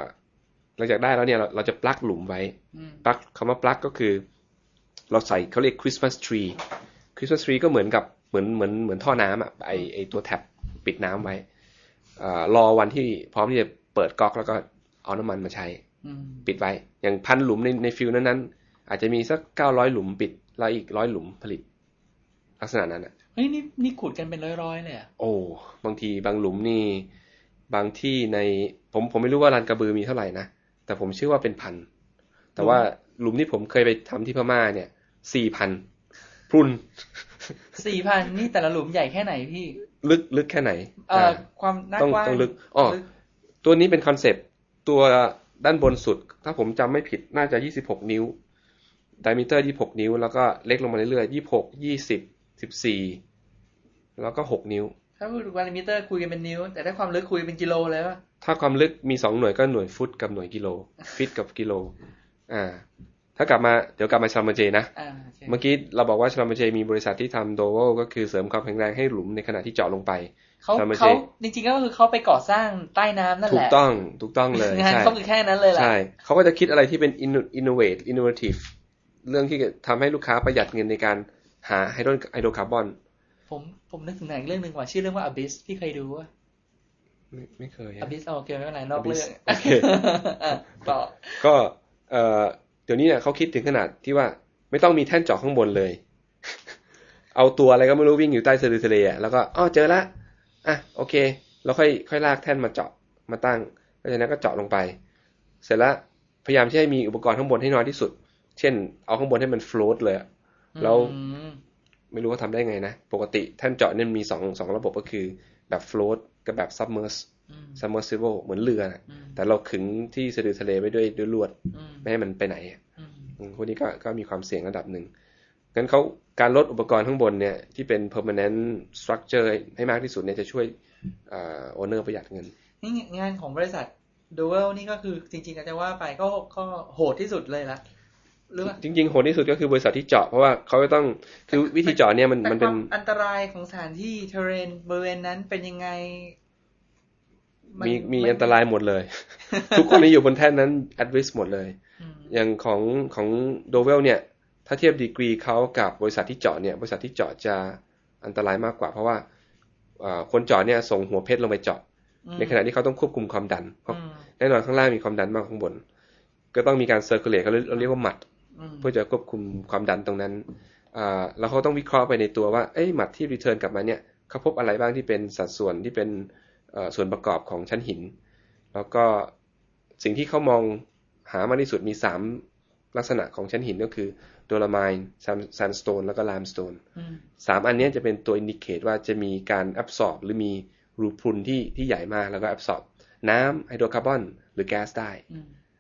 หลังจากได้แล้วเนี่ยเราเราจะปลักหลุมไว้อืมปลักคำว่าปลักก็คือ เราใส่เขาเรียกคริสต์มาสทรีคริสต์มาสทรีก็เหมือนกับเหมือนเหมือนเหมือนท่อน้ำอะไอไอตัวแท็บปิดน้ำไว้เอ่อรอวันที่พร้อมที่จะเปิดก๊อกแล้วก็เอาน้ำมันมาใช้อืมปิดไว้ อย่างพันหลุมในในฟิลนั้นๆอาจจะมีสักเก้าร้อยหลุมปิดแล้วอีกร้อยหลุมผลิต ลักษณะนั้นอะเฮ้ยนี่นี่ขุดกันเป็นร้อยๆเลยอะโอ้บางทีบางหลุมนี่ บางที่ในผมผมไม่รู้ว่าลานกระบือมีเท่าไหร่นะแต่ผมเชื่อว่าเป็นพันแต่ว่าหลุมที่ผมเคยไปทำที่พม่าเนี่ยสี่พันหลุมสี่พันนี่แต่ละหลุมใหญ่แค่ไหนพี่ ลึกลึกแค่ไหน เอ่ออ่าความหน้าต้องกว้างต้องลึกอ๋อลึกตัวนี้เป็นคอนเซปต์ตัวด้านบนสุด ถ้าผมจำไม่ผิดน่าจะ26นิ้ว diameter 26นิ้ว แล้วก็เล็กลงมาเรื่อยๆ 26 20 14แล้วก็6นิ้ว ถ้าพูดถึงว่า diameter คุยกันเป็นนิ้ว แต่ถ้าความลึกคุยเป็นกิโลเลยว่ะถ้าความลึกมี2หน่วยก็หน่วยฟุตกับหน่วยกิโล feet กับกิโล อ่า ถ้ากลับมาเดี๋ยวกลับมา Schlumberger นะอ่าโอเคเมื่อกี้เราบอกว่า Schlumberger มีบริษัทที่ทำ Dowell ก็คือเสริมความแข็งแรงให้หลุมในขณะที่เจาะลงไปเขา Schlumberger เขาจริงๆก็คือเขาไปก่อสร้างใต้น้ำนั่นถูกแหละต้องถูกต้องเลยงานใช่เขาคือแค่นั้นเลยแหละใช่เขาก็จะคิดอะไรที่เป็น inno- innovate innovative เรื่องที่จะทำให้ลูกค้าประหยัดเงินในการ หาไฮโดรไฮโดรคาร์บอน ผมผมนึกถึงหนังเรื่องหนึ่งว่าชื่อเรื่องว่า Abyss พี่เคยดูว่าไม่ไม่เคยอะ Abyss โอเคไม่เป็นไรนอก Abyss เรื่องโอเคอะต่อก็เอ่อเดี๋ยวนี้เนี่ยเขาคิดถึงขนาดที่ว่าไม่ต้องมีแท่นเจาะข้างบนเลย เอาตัวอะไรก็ไม่รู้วิ่งอยู่ใต้สะดือทะเลอะแล้วก็อ๋อเจอละอะโอเค เราค่อยค่อยลากแท่นมาเจาะมาตั้งเพราะฉะนั้นก็เจาะลงไป เสร็จแล้วพยายามที่ให้มีอุปกรณ์ข้างบนให้น้อยที่สุด เช่น เอาข้างบนให้มัน float เลยอะ แล้วอืมไม่รู้ว่าทำได้ไงนะ ปกติแท่นเจาะเนี่ยมีสองสองระบบก็คือแบบ float กับแบบ submerge อืม submersible เหมือนเรือนะอืมแต่เราขึงที่สะดือทะเลไว้ด้วยด้วยลวดอืมไม่ให้มันไปไหนอะอืมอืมพวกนี้ก็ก็มีความเสี่ยงระดับหนึ่งงั้นเขาการลดอุปกรณ์ข้างบนเนี่ยที่เป็น permanent structure ให้มากที่สุดเนี่ยจะช่วยอ่า owner ประหยัดเงิน นี่งานของบริษัท Duel นี่ก็คือจริงๆก็จะว่าไปก็ก็โหดที่สุดเลยละ หรือว่าจริงๆโหดที่สุดก็คือบริษัทที่เจาะเพราะว่าเขาจะต้องคือวิธีเจาะเนี่ยมันแต่มันคเป็นวามอันตรายของสถานที่เทเรนบริเวณนั้นเป็นยังไงนมีมีไอันตรายหมดเลย ทุกคนที่อยู่บนแท่นนั้น at risk หมดเลยอืมอย่างของของโดเวลเนี่ย ถ้าเทียบดีกรีเขากับบริษัทที่เจาะเนี่ย บริษัทที่เจาะจะอันตรายมากกว่า เพราะว่าเอ่อคนเจาะเนี่ยส่งหัวเพชรลงไปเจาะ ในขณะที่เขาต้องควบคุมความดันเพราะอืมแน่นอนข้างล่างมีความดันมากกว่าข้างบน ก็ต้องมีการ circulate เขาเรียกเราเรียกว่า mud อืม เพื่อจะควบคุมความดันตรงนั้นอ่าแล้วเขาต้องวิเคราะห์ไปในตัวว่าเอ้ย mud ที่ return กลับมาเนี่ยเขาพบอะไรบ้างที่เป็นสัดส่วนที่เป็นเอ่อส่วนประกอบของชั้นหิน แล้วก็สิ่งที่เขามองหามากที่สุดมีสามลักษณะของชั้นหินก็คือdolomite sandstone แล้วก็ limestone อืมสามอันเนี้ยจะเป็นตัว indicate ว่าจะมีการ absorb หรือมีรูพรุนที่ที่ใหญ่มากแล้วก็ absorb น้ำไฮโดรคาร์บอนหรือแก๊สได้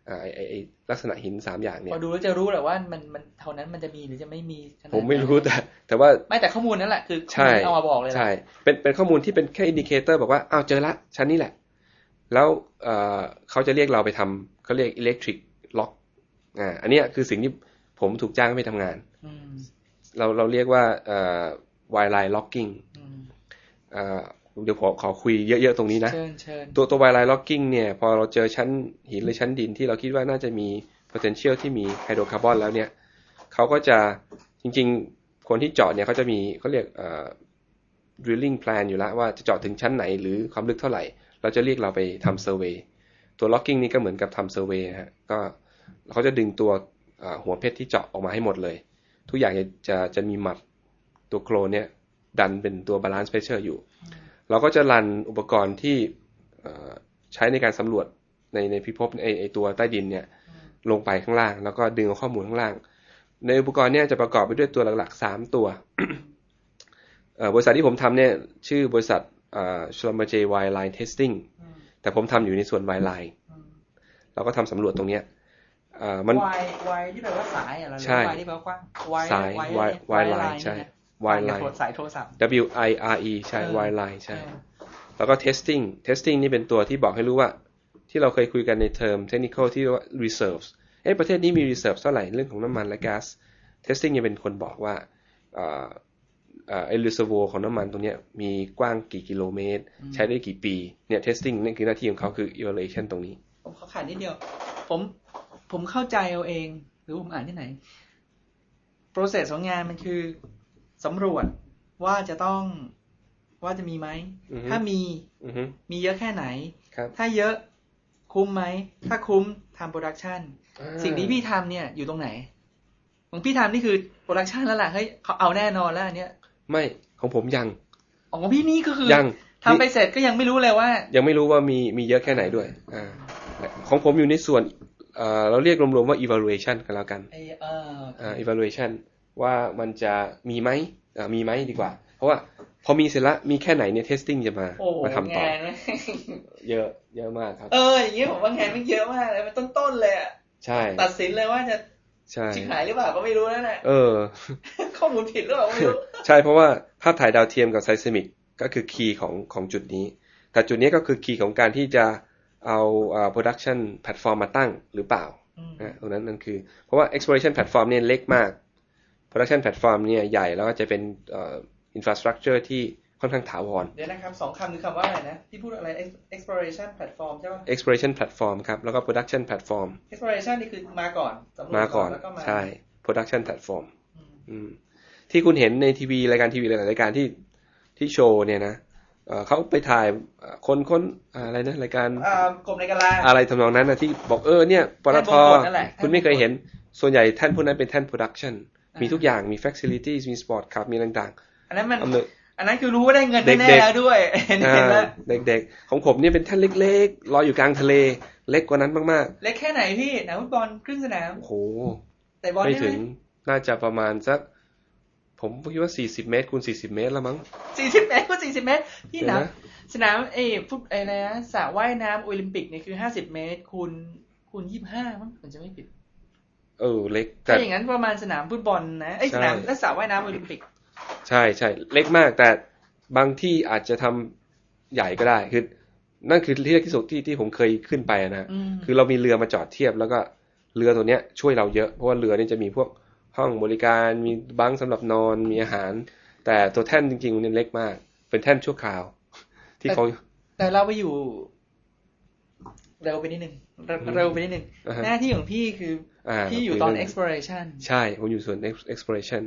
อืมอ่าไอไอไอ้ลักษณะหินสามอย่างเนี่ยพอดูแล้วจะรู้แหละว่ามันมันเท่านั้นมันจะมีหรือจะไม่มีขนาดผมไม่รู้นั้นแต่ แต่ว่าไม่แต่ข้อมูลนั่นแหละคือใช่เอามาบอกเลยแหละใช่เป็นเป็นข้อมูลที่เป็นแค่ indicator บอกว่าอ้าวเจอละชั้นนี้แหละ แล้วเอ่อเขาจะเรียกเราไปทำเขาเรียก electric log อ่าอันเนี้ยคือสิ่งที่ผมถูกจ้างให้ไปทำงานอืมเราเราเรียกว่าเอ่อ wireline logging อืมอ่า เดี๋ยวขอขอคุยเยอะๆตรงนี้นะเชิญเชิญตัวตัว wireline logging เนี่ยพอเราเจอชั้นหินหรือชั้นดินที่เราคิดว่าน่าจะมี potential ที่มีไฮโดรคาร์บอนแล้วเนี่ยเขาก็จะจริง ๆ คนที่เจาะเนี่ยเขาจะมีเขาเรียกเอ่อ drilling plan อยู่แล้วว่าจะเจาะถึงชั้นไหนหรือความลึกเท่าไหร่ เราจะเรียกเราไปทำ survey ตัว locking นี่ก็เหมือนกับทำ survey นะฮะก็เขาจะดึงตัวเอ่อหัวเพชรที่เจาะออกมาให้หมดเลย ทุกอย่างจะจะจะมีหมัดตัวโครนเนี่ยดันเป็นตัว balance pressure อยู่ เราก็จะรันอุปกรณ์ที่เอ่อใช้ในการสำรวจในในพิภพไอไอตัวใต้ดินเนี่ย ลงไปข้างล่าง แล้วก็ดึงเอาข้อมูลข้างล่าง ในอุปกรณ์เนี่ยจะประกอบไปด้วยตัวหลักๆสามตัวเอ่อบริษัทที่ผมทำเนี่ย ชื่อบริษัท Schlumberger Wireline Testing อืมแต่ผมทำอยู่ในส่วน wireline อืมเราก็ทำสำรวจตรงเนี้ยเอ่อมันวายวายที่แปลว่าสายอะเหรอหรือใช่ wide ที่แปลว่ากว้าง wire สาย wire wire wire line line ใช่ เนี่ย wireline สายโทรศัพท์ W I R E ใช่เออ wireline ใช่เออแล้วก็ testing testing นี่เป็นตัวที่บอกให้รู้ว่า ที่เราเคยคุยกันใน term technical ที่เรียกว่า reserves เอ้ประเทศนี้มี reserve เท่าไหร่เรื่องของน้ำมันและก๊าซ testing จะเป็นคนบอกว่าเอ่อเอ่อไอ้ reservoir ของน้ำมันตรงเนี้ยมีกว้างกี่กิโลเมตร ใช้ได้กี่ปี เนี่ย testing นั่นคือหน้าที่ของเขาคือ evaluation ตรงนี้ ผมขอขาดนิดเดียว ผมผมเข้าใจเอาเอง หรือผมอ่านที่ไหน process ของงานมันคือ สำรวจว่าจะต้องว่าจะมีไหมอือฮึถ้ามีอือฮึมีเยอะแค่ไหนครับถ้าเยอะคุ้มไหม ถ้าคุ้มทำ production อ่าสิ่งที่พี่ทำเนี่ยอยู่ตรงไหน ของพี่ทำนี่คือ production แล้วแหละเฮ้ยเขาเอาแน่นอนแล้วอันเนี้ย ไม่ของผมยังของพี่นี่ก็คือยังทำไปเสร็จก็ยังไม่รู้เลยว่า ยังไม่รู้ว่ามีมีเยอะแค่ไหนด้วยอ่าของผมอยู่ในส่วนเอ่อเราเรียกรวมๆว่า evaluation กันแล้วกันไอเอออ่า evaluation ว่ามันจะมีไหมอ่ามีไหมดีกว่า เพราะว่าพอมีเสร็จแล้วมีแค่ไหนเนี่ย testing จะมาโอ้โหมาทำต่องานนะเยอะเยอะมากครับ เอออย่างเงี้ยผมว่างานมันเยอะมากเลยมันต้นๆเลยอะใช่ ตัดสินเลยว่าจะใช่ชิบหายหรือเปล่าก็ไม่รู้นั่นแหละเออ ข้อมูลผิดหรือเปล่าก็ไม่รู้ใช่เพราะว่าภาพถ่ายดาวเทียมกับ seismic ก็คือ key ของของจุดนี้ แต่จุดนี้ก็คือ key ของการที่จะเอาอ่า production platform มาตั้งหรือเปล่าอืมนะตรงนั้นนั่นคือ เพราะว่า exploration platform เนี่ยเล็กมาก production platform เนี่ยใหญ่แล้วก็จะเป็นเอ่อ infrastructure ที่ค่อนข้างถาวร เดี๋ยวนะครับสองคำคือคำว่าอะไรนะ ที่พูดอะไร exploration platform ใช่ป่ะ exploration platform ครับ แล้วก็ production platform exploration นี่คือมาก่อนสำรวจมาก่อนแล้วก็มาใช่ production platform อืมอืมที่คุณเห็นในทีวีรายการทีวีหลายๆรายการที่ที่โชว์เนี่ยนะเอ่อเขาไปถ่ายเอ่อคนคนอ่าอะไรนะรายการอ่ากรมในกาลาอะไรทำนองนั้นนะที่บอกเออเนี่ยปตแท่นทบงกฎนั่นแหละคุณไม่เคยเห็นส่วนใหญ่แท่นพวกนั้นเป็นแท่น production อ่ามี มีทุกอย่างมี facilities มี sport ครับมีต่างอันนั้นมันๆอำนวยอันนั้นคือรู้ว่าได้เงินเด็กๆแน่ๆแล้วด้วยเห็นอ่าเห็นแล้วเด็กๆ ของผมเนี่ยเป็นแท่นเล็กๆลอยอยู่กลางทะเล เล็กกว่านั้นมากเล็กแค่ไหนพี่หนังฟุตบอลครึ่งสนามๆโอ้โหแต่บอลไม่ได้ถึไหงมน่าจะประมาณสัก ผมคิดว่า40เมตรคูณ40เมตรแล้วมั้งสี่สิบเมตรก็สี่สิบเมตรพี่เดี๋ยวหนังนะสนามเอ้ฟุตอะไรนะสระว่ายน้ำโอลิมปิกเนี่ยคือห้าสิบเมตรคูณคูณยี่สิบห้ามั้งผมจะไม่ผิด เออเล็กแต่ถ้าอย่างนั้นประมาณสนามฟุตบอลนะไอยใช่สนามและสระว่ายน้ำโอลิมปิก ใช่ใช่เล็กมากแต่บางที่อาจจะทำใหญ่ก็ได้คือนั่นคือที่ที่สุดที่ที่ผมเคยขึ้นไปนะอืมคือเรามีเรือมาจอดเทียบแล้วก็เรือตัวเนี้ยช่วยเราเยอะเพราะว่าเรือนี่จะมีพวกห้องบริการมีบังสำหรับนอนมีอาหาร แต่ตัวแท่นจริงๆมันเล็กมาก เป็นแท่นชั่วคราว ที่เขาแต่เราไปอยู่เร็วไปนิดนึงเร็วอืมเร็วไปนิดนึงอ่าฮะหน้าที่ของพี่คือ อ่าพี่อยู่ตอน exploration ใช่ผมอยู่ส่วน ex- exploration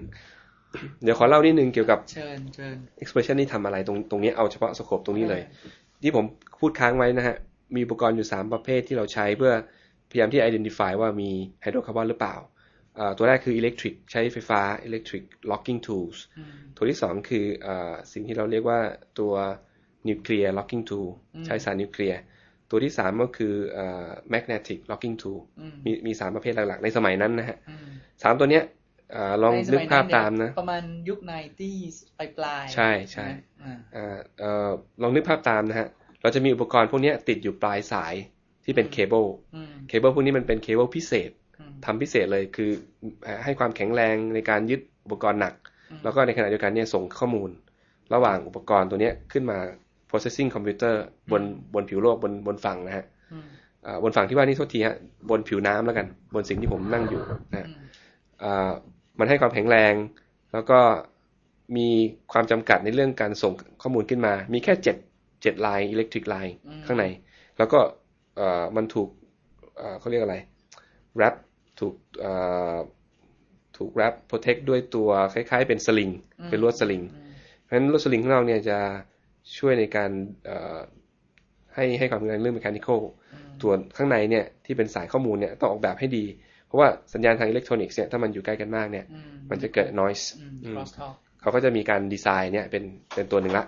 เดี๋ยวขอเล่านิดนึงเกี่ยวกับเชิญเชิญ exploration นี่ทำอะไรตรงตรงนี้เอาเฉพาะสโคปตรงนี้เลย ที่ผมพูดค้างไว้นะฮะ มีอุปกรณ์อยู่ 3 ประเภทที่เราใช้เพื่อพยายามที่ identify ว่ามีไฮโดรคาร์บอนหรือเปล่าอ่าตัวแรกคือ electric ใช้ไฟฟ้า electric logging tools อืมตัวที่ 2 คืออาสิ่งที่เราเรียกว่าตัว nuclear logging tool อืมใช้สารนิวเคลียร์ ตัวที่3ก็คืออา magnetic logging tool อืมมีมีสามประเภทหลักๆ ในสมัยนั้นนะฮะอืมสามตัวเนี้ยอาลองในสนึกมัยภาพเยตามนะ ประมาณยุค90ปลายปลายๆใช่ใช่อ่าอ่าเอ่อลองนึกภาพตามนะฮะ เราจะมีอุปกรณ์พวกเนี้ยติดอยู่ปลายสายที่เป็นเคเบิลอืมเคเบิลพวกนี้มันเป็นเคเบิลพิเศษอืมทำพิเศษเลยคือเอ่อให้ความแข็งแรงในการยึดอุปกรณ์หนักอืมแล้วก็ในขณะเดียวกันเนี่ยส่งข้อมูล ระหว่างอุปกรณ์ตัวเนี้ยขึ้นมา processing computer บนบนผิวโลกบนบนฝั่งนะฮะอืมอ่าบนฝั่งที่ว่านี่โทษทีฮะบนผิวน้ำแล้วกัน บนสิ่งที่ผมนั่งอยู่นะฮะอืมอ่ามันให้ความแข็งแรง แล้วก็มีความจำกัดในเรื่องการส่งข้อมูลขึ้นมา มีแค่เจ็ดเจ็ดไลน์อิเล็กทริกไลน์ข้างใน แล้วก็เอ่อมันถูกเอ่อเขาเรียกอะไร wrap ถูกเอ่อถูก wrap protect ด้วยตัวคล้ายๆ เป็นสลิงเป็นลวดสลิงอืมเพราะฉะนั้นลวดสลิงของเราเนี่ยจะ ช่วยในการเอ่อให้ให้ความแข็งแรงเรื่อง mechanical อืมส่วนข้างในเนี่ยที่เป็นสายข้อมูลเนี่ยต้องออกแบบให้ดี เพราะว่าสัญญาณทางอิเล็กทรอนิกส์เนี่ยถ้ามันอยู่ใกล้กันมากเนี่ยอืมันจะเกิด noise อืมอืม cross talk เขาก็จะมีการดีไซน์เนี่ยเป็นเป็นตัวหนึ่งละ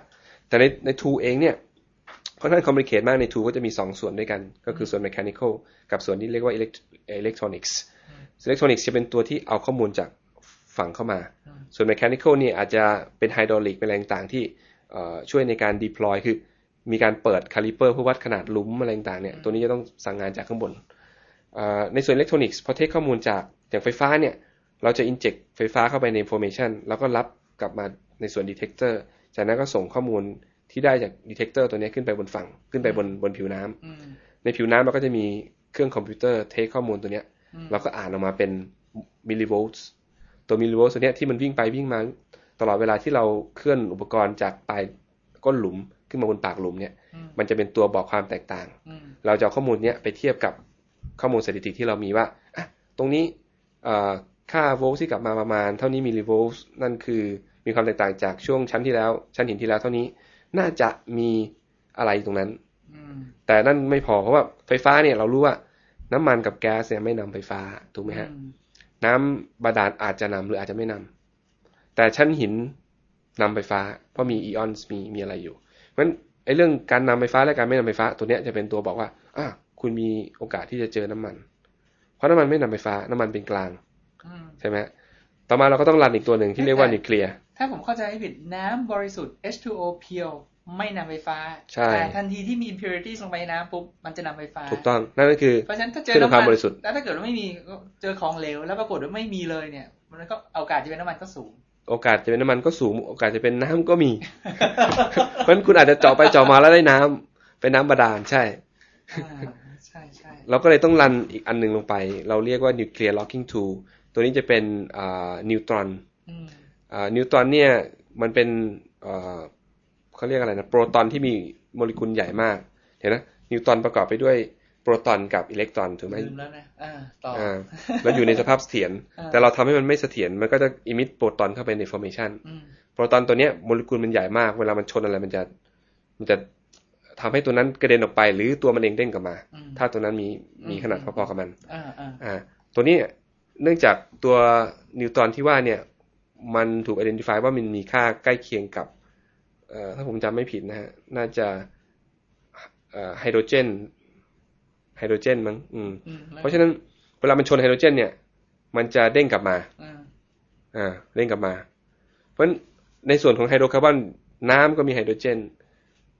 แต่ในใน tool เองเนี่ยค่อนข้าง complicate มากใน tool ก็จะมี 2 ส่วนด้วยกัน ก็คือส่วน mechanical กับส่วนที่เรียกว่า elect electronics electronics จะเป็นตัวที่เอาข้อมูลจากฝั่งเข้ามาอืมส่วน mechanical เนี่ยอาจจะเป็นไฮดรอลิกเป็นอะไรต่างๆที่เอ่อ ช่วยในการ deploy คือมีการเปิดคาลิเปอร์เพื่อวัดขนาดหลุมอะไรต่างๆเนี่ย ตัวนี้จะต้องสั่งงานจากข้างบนเอ่อในส่วนอิเล็กทรอนิกส์พอ take ข้อมูลจากอย่างไฟฟ้าเนี่ย เราจะ inject ไฟฟ้าเข้าไปใน formation แล้วก็รับกลับมาในส่วน detector จากนั้นก็ส่งข้อมูลที่ได้จาก detector ตัวนี้ขึ้นไปบนฝั่ง ขึ้นไปบนบนผิวน้ำอืมในผิวน้ำเราก็จะมีเครื่องคอมพิวเตอร์ take ข้อมูลตัวเนี้ยอืมเราก็อ่านออกมาเป็นมิลลิโวลต์ตัวมิลลิโวลต์ตัวเนี้ยที่มันวิ่งไปวิ่งมา ตลอดเวลาที่เราเคลื่อนอุปกรณ์จากปลายก้นหลุมขึ้นมาบนปากหลุมเนี่ยอืมมันจะเป็นตัวบอกความแตกต่างอืมเราจะเอาข้อมูลเนี้ยไปเทียบกับข้อมูลสถิติที่เรามีว่าอะตรงนี้เอ่อค่าโวลต์ที่กลับมาประมาณ เท่านี้มิลลิโวลต์นั่นคือมีความแตกต่างจากช่วงชั้นที่แล้ว ชั้นหินที่แล้วเท่านี้น่าจะมีอะไรตรงนั้นอืมแต่นั่นไม่พอเพราะว่าไฟฟ้าเนี่ยเรารู้ว่าน้ำมันกับแก๊สเนี่ยไม่นำไฟฟ้าถูกไหมฮะอืมน้ำบาดาลอาจจะนำหรืออาจจะไม่นำ แต่ชั้นหินนำไฟฟ้า เพราะมีอีออนมีมีอะไรอยู่เพราะฉะนั้นไอ้เรื่องการนำไฟฟ้าและการไม่นำไฟฟ้าตัวเนี้ยจะเป็นตัวบอกว่าอะคุณมีโอกาสที่จะเจอน้ำมัน เพราะน้ำมันไม่นำไฟฟ้าน้ำมันเป็นกลางอืมใช่ไหมฮะต่อมาเราก็ต้องรันอีกตัวหนึ่งที่เรียกว่านิวเคลียร์ถ้าผมเข้าใจไม่ผิดน้ำบริสุทธิ์ H2O เพียวไม่นำไฟฟ้าใช่แต่ทันทีที่มี impurities ลงไปในน้ำปุ๊บ มันจะนำไฟฟ้า ถูกต้อง นั่นก็คือเพราะฉะนั้นถ้าเจอขึ้นน้ำความมันบริสุทธิ์แล้วถ้าเกิดว่าไม่มีก็เจอของเหลว แล้วปรากฏว่าไม่มีเลยเนี่ย มันก็โอกาสจะเป็นน้ำมันก็สูง โอกาสจะเป็นน้ำมันก็สูง โอกาสจะเป็นน้ำก็มี เพราะฉะนั้นคุณอาจจะเจาะไปเจาะมาแล้วได้น้ำเป็นน้ำบาดาลใช่อ่าใช่ใช่เราก็เลยต้องรันอีกอันหนึ่งลงไป เราเรียกว่า nuclear locking tool ตัวนี้จะเป็นนิวตรอนอืมนิวตรอนเนี่ยมันเป็นเอ่อเขาเรียกอะไรนะโปรตอนที่มีโมเลกุลใหญ่มากเห็นนะนิวตรอนประกอบไปด้วย โปรตอนกับอิเล็กตรอนถูกไหมลืมแล้วนะอ่าต่อออ่าแล้วอยู่ในสภาพเสถียรอ่าแต่เราทำให้มันไม่เสถียรมันก็จะอิมิตโปรตอนเข้าไปใน formation อืมโปรตอนตัวเนี้ยโมเลกุลมันใหญ่มาก เวลามันชนอะไรมันจะ มันจะทำให้ตัวนั้นกระเด็นออกไป หรือตัวมันเองเด้งกลับมาอืมถ้าตัวนั้นมีมีอืมขนาดพอๆกับมันอ่าอ่าอ่าตัวนี้เนื่องจากตัวนิวตรอนที่ว่าเนี่ย มันถูก identify ว่ามันมีค่าใกล้เคียงกับเอ่อถ้าผมจำไม่ผิดนะฮะน่าจะเอ่อไฮโดรเจน ไฮโดรเจนมั้งอืมอืมแล้วเพราะฉะนั้นเวลามันชนไฮโดรเจน เนี่ย มันจะเด้งกลับมาอ่าอ่าเด้งกลับมา เพราะฉะนั้นในส่วนของไฮโดรคาร์บอนน้ำก็มีไฮโดรเจน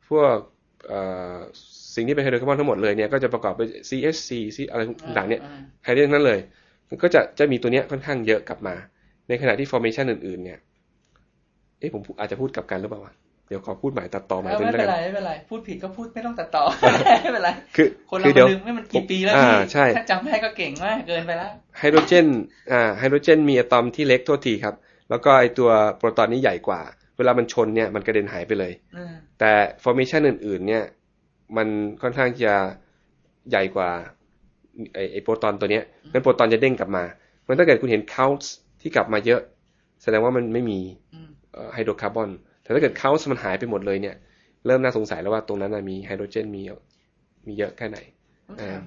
พวกเอ่อสิ่งที่เป็นไฮโดรคาร์บอนทั้งหมดเลยเนี่ยก็จะประกอบไป CH4 C อะไรต่างๆเนี่ยอ่าไฮโดรเจนทั้งนั้นเลย มันก็จะจะมีตัวเนี้ยค่อนข้างเยอะกลับมา ในขณะที่ formation อื่น ๆ เนี่ย เอ๊ะผมอาจจะพูดกลับกันหรือเปล่าวะเดี๋ยวขอพูดใหม่ตัดต่อใหม่เอาตัวไม่นี้เป็แล้วนกันไรไม่เป็นไรพูดผิดก็พูดไม่ต้องตัดต่อไม่เป็นไรคือคนคืเราอเดี๋ยวลืมไม่มันกี่ปีแล้วอ่าพี่ใช่ถ้าจำไม่ได้ก็เก่งมากเกินไปแล้วไฮโดรเจนอ่าไฮโดรเจน มีอะตอมที่เล็กโทษทีครับ แล้วก็ไอตัวโปรตอนนี้ใหญ่กว่า เวลามันชนเนี่ยมันกระเด็นหายไปเลยอืมแต่ formation อื่น ๆ เนี่ย มันค่อนข้างจะใหญ่กว่าไอไอโปรตอนตัวเนี้ยงั้นโปรตอนจะเด้งกลับมาเพราะถ้าเกิดคุณเห็น counts ที่กลับมาเยอะ แสดงว่ามันไม่มีอืมไฮโดรคาร์บอน แต่ถ้าเกิด counts มันหายไปหมดเลยเนี่ย เริ่มน่าสงสัยแล้วว่าตรงนั้นนะมีไฮโดรเจนมีมีเยอะแค่ไหนต้องอ่าถาม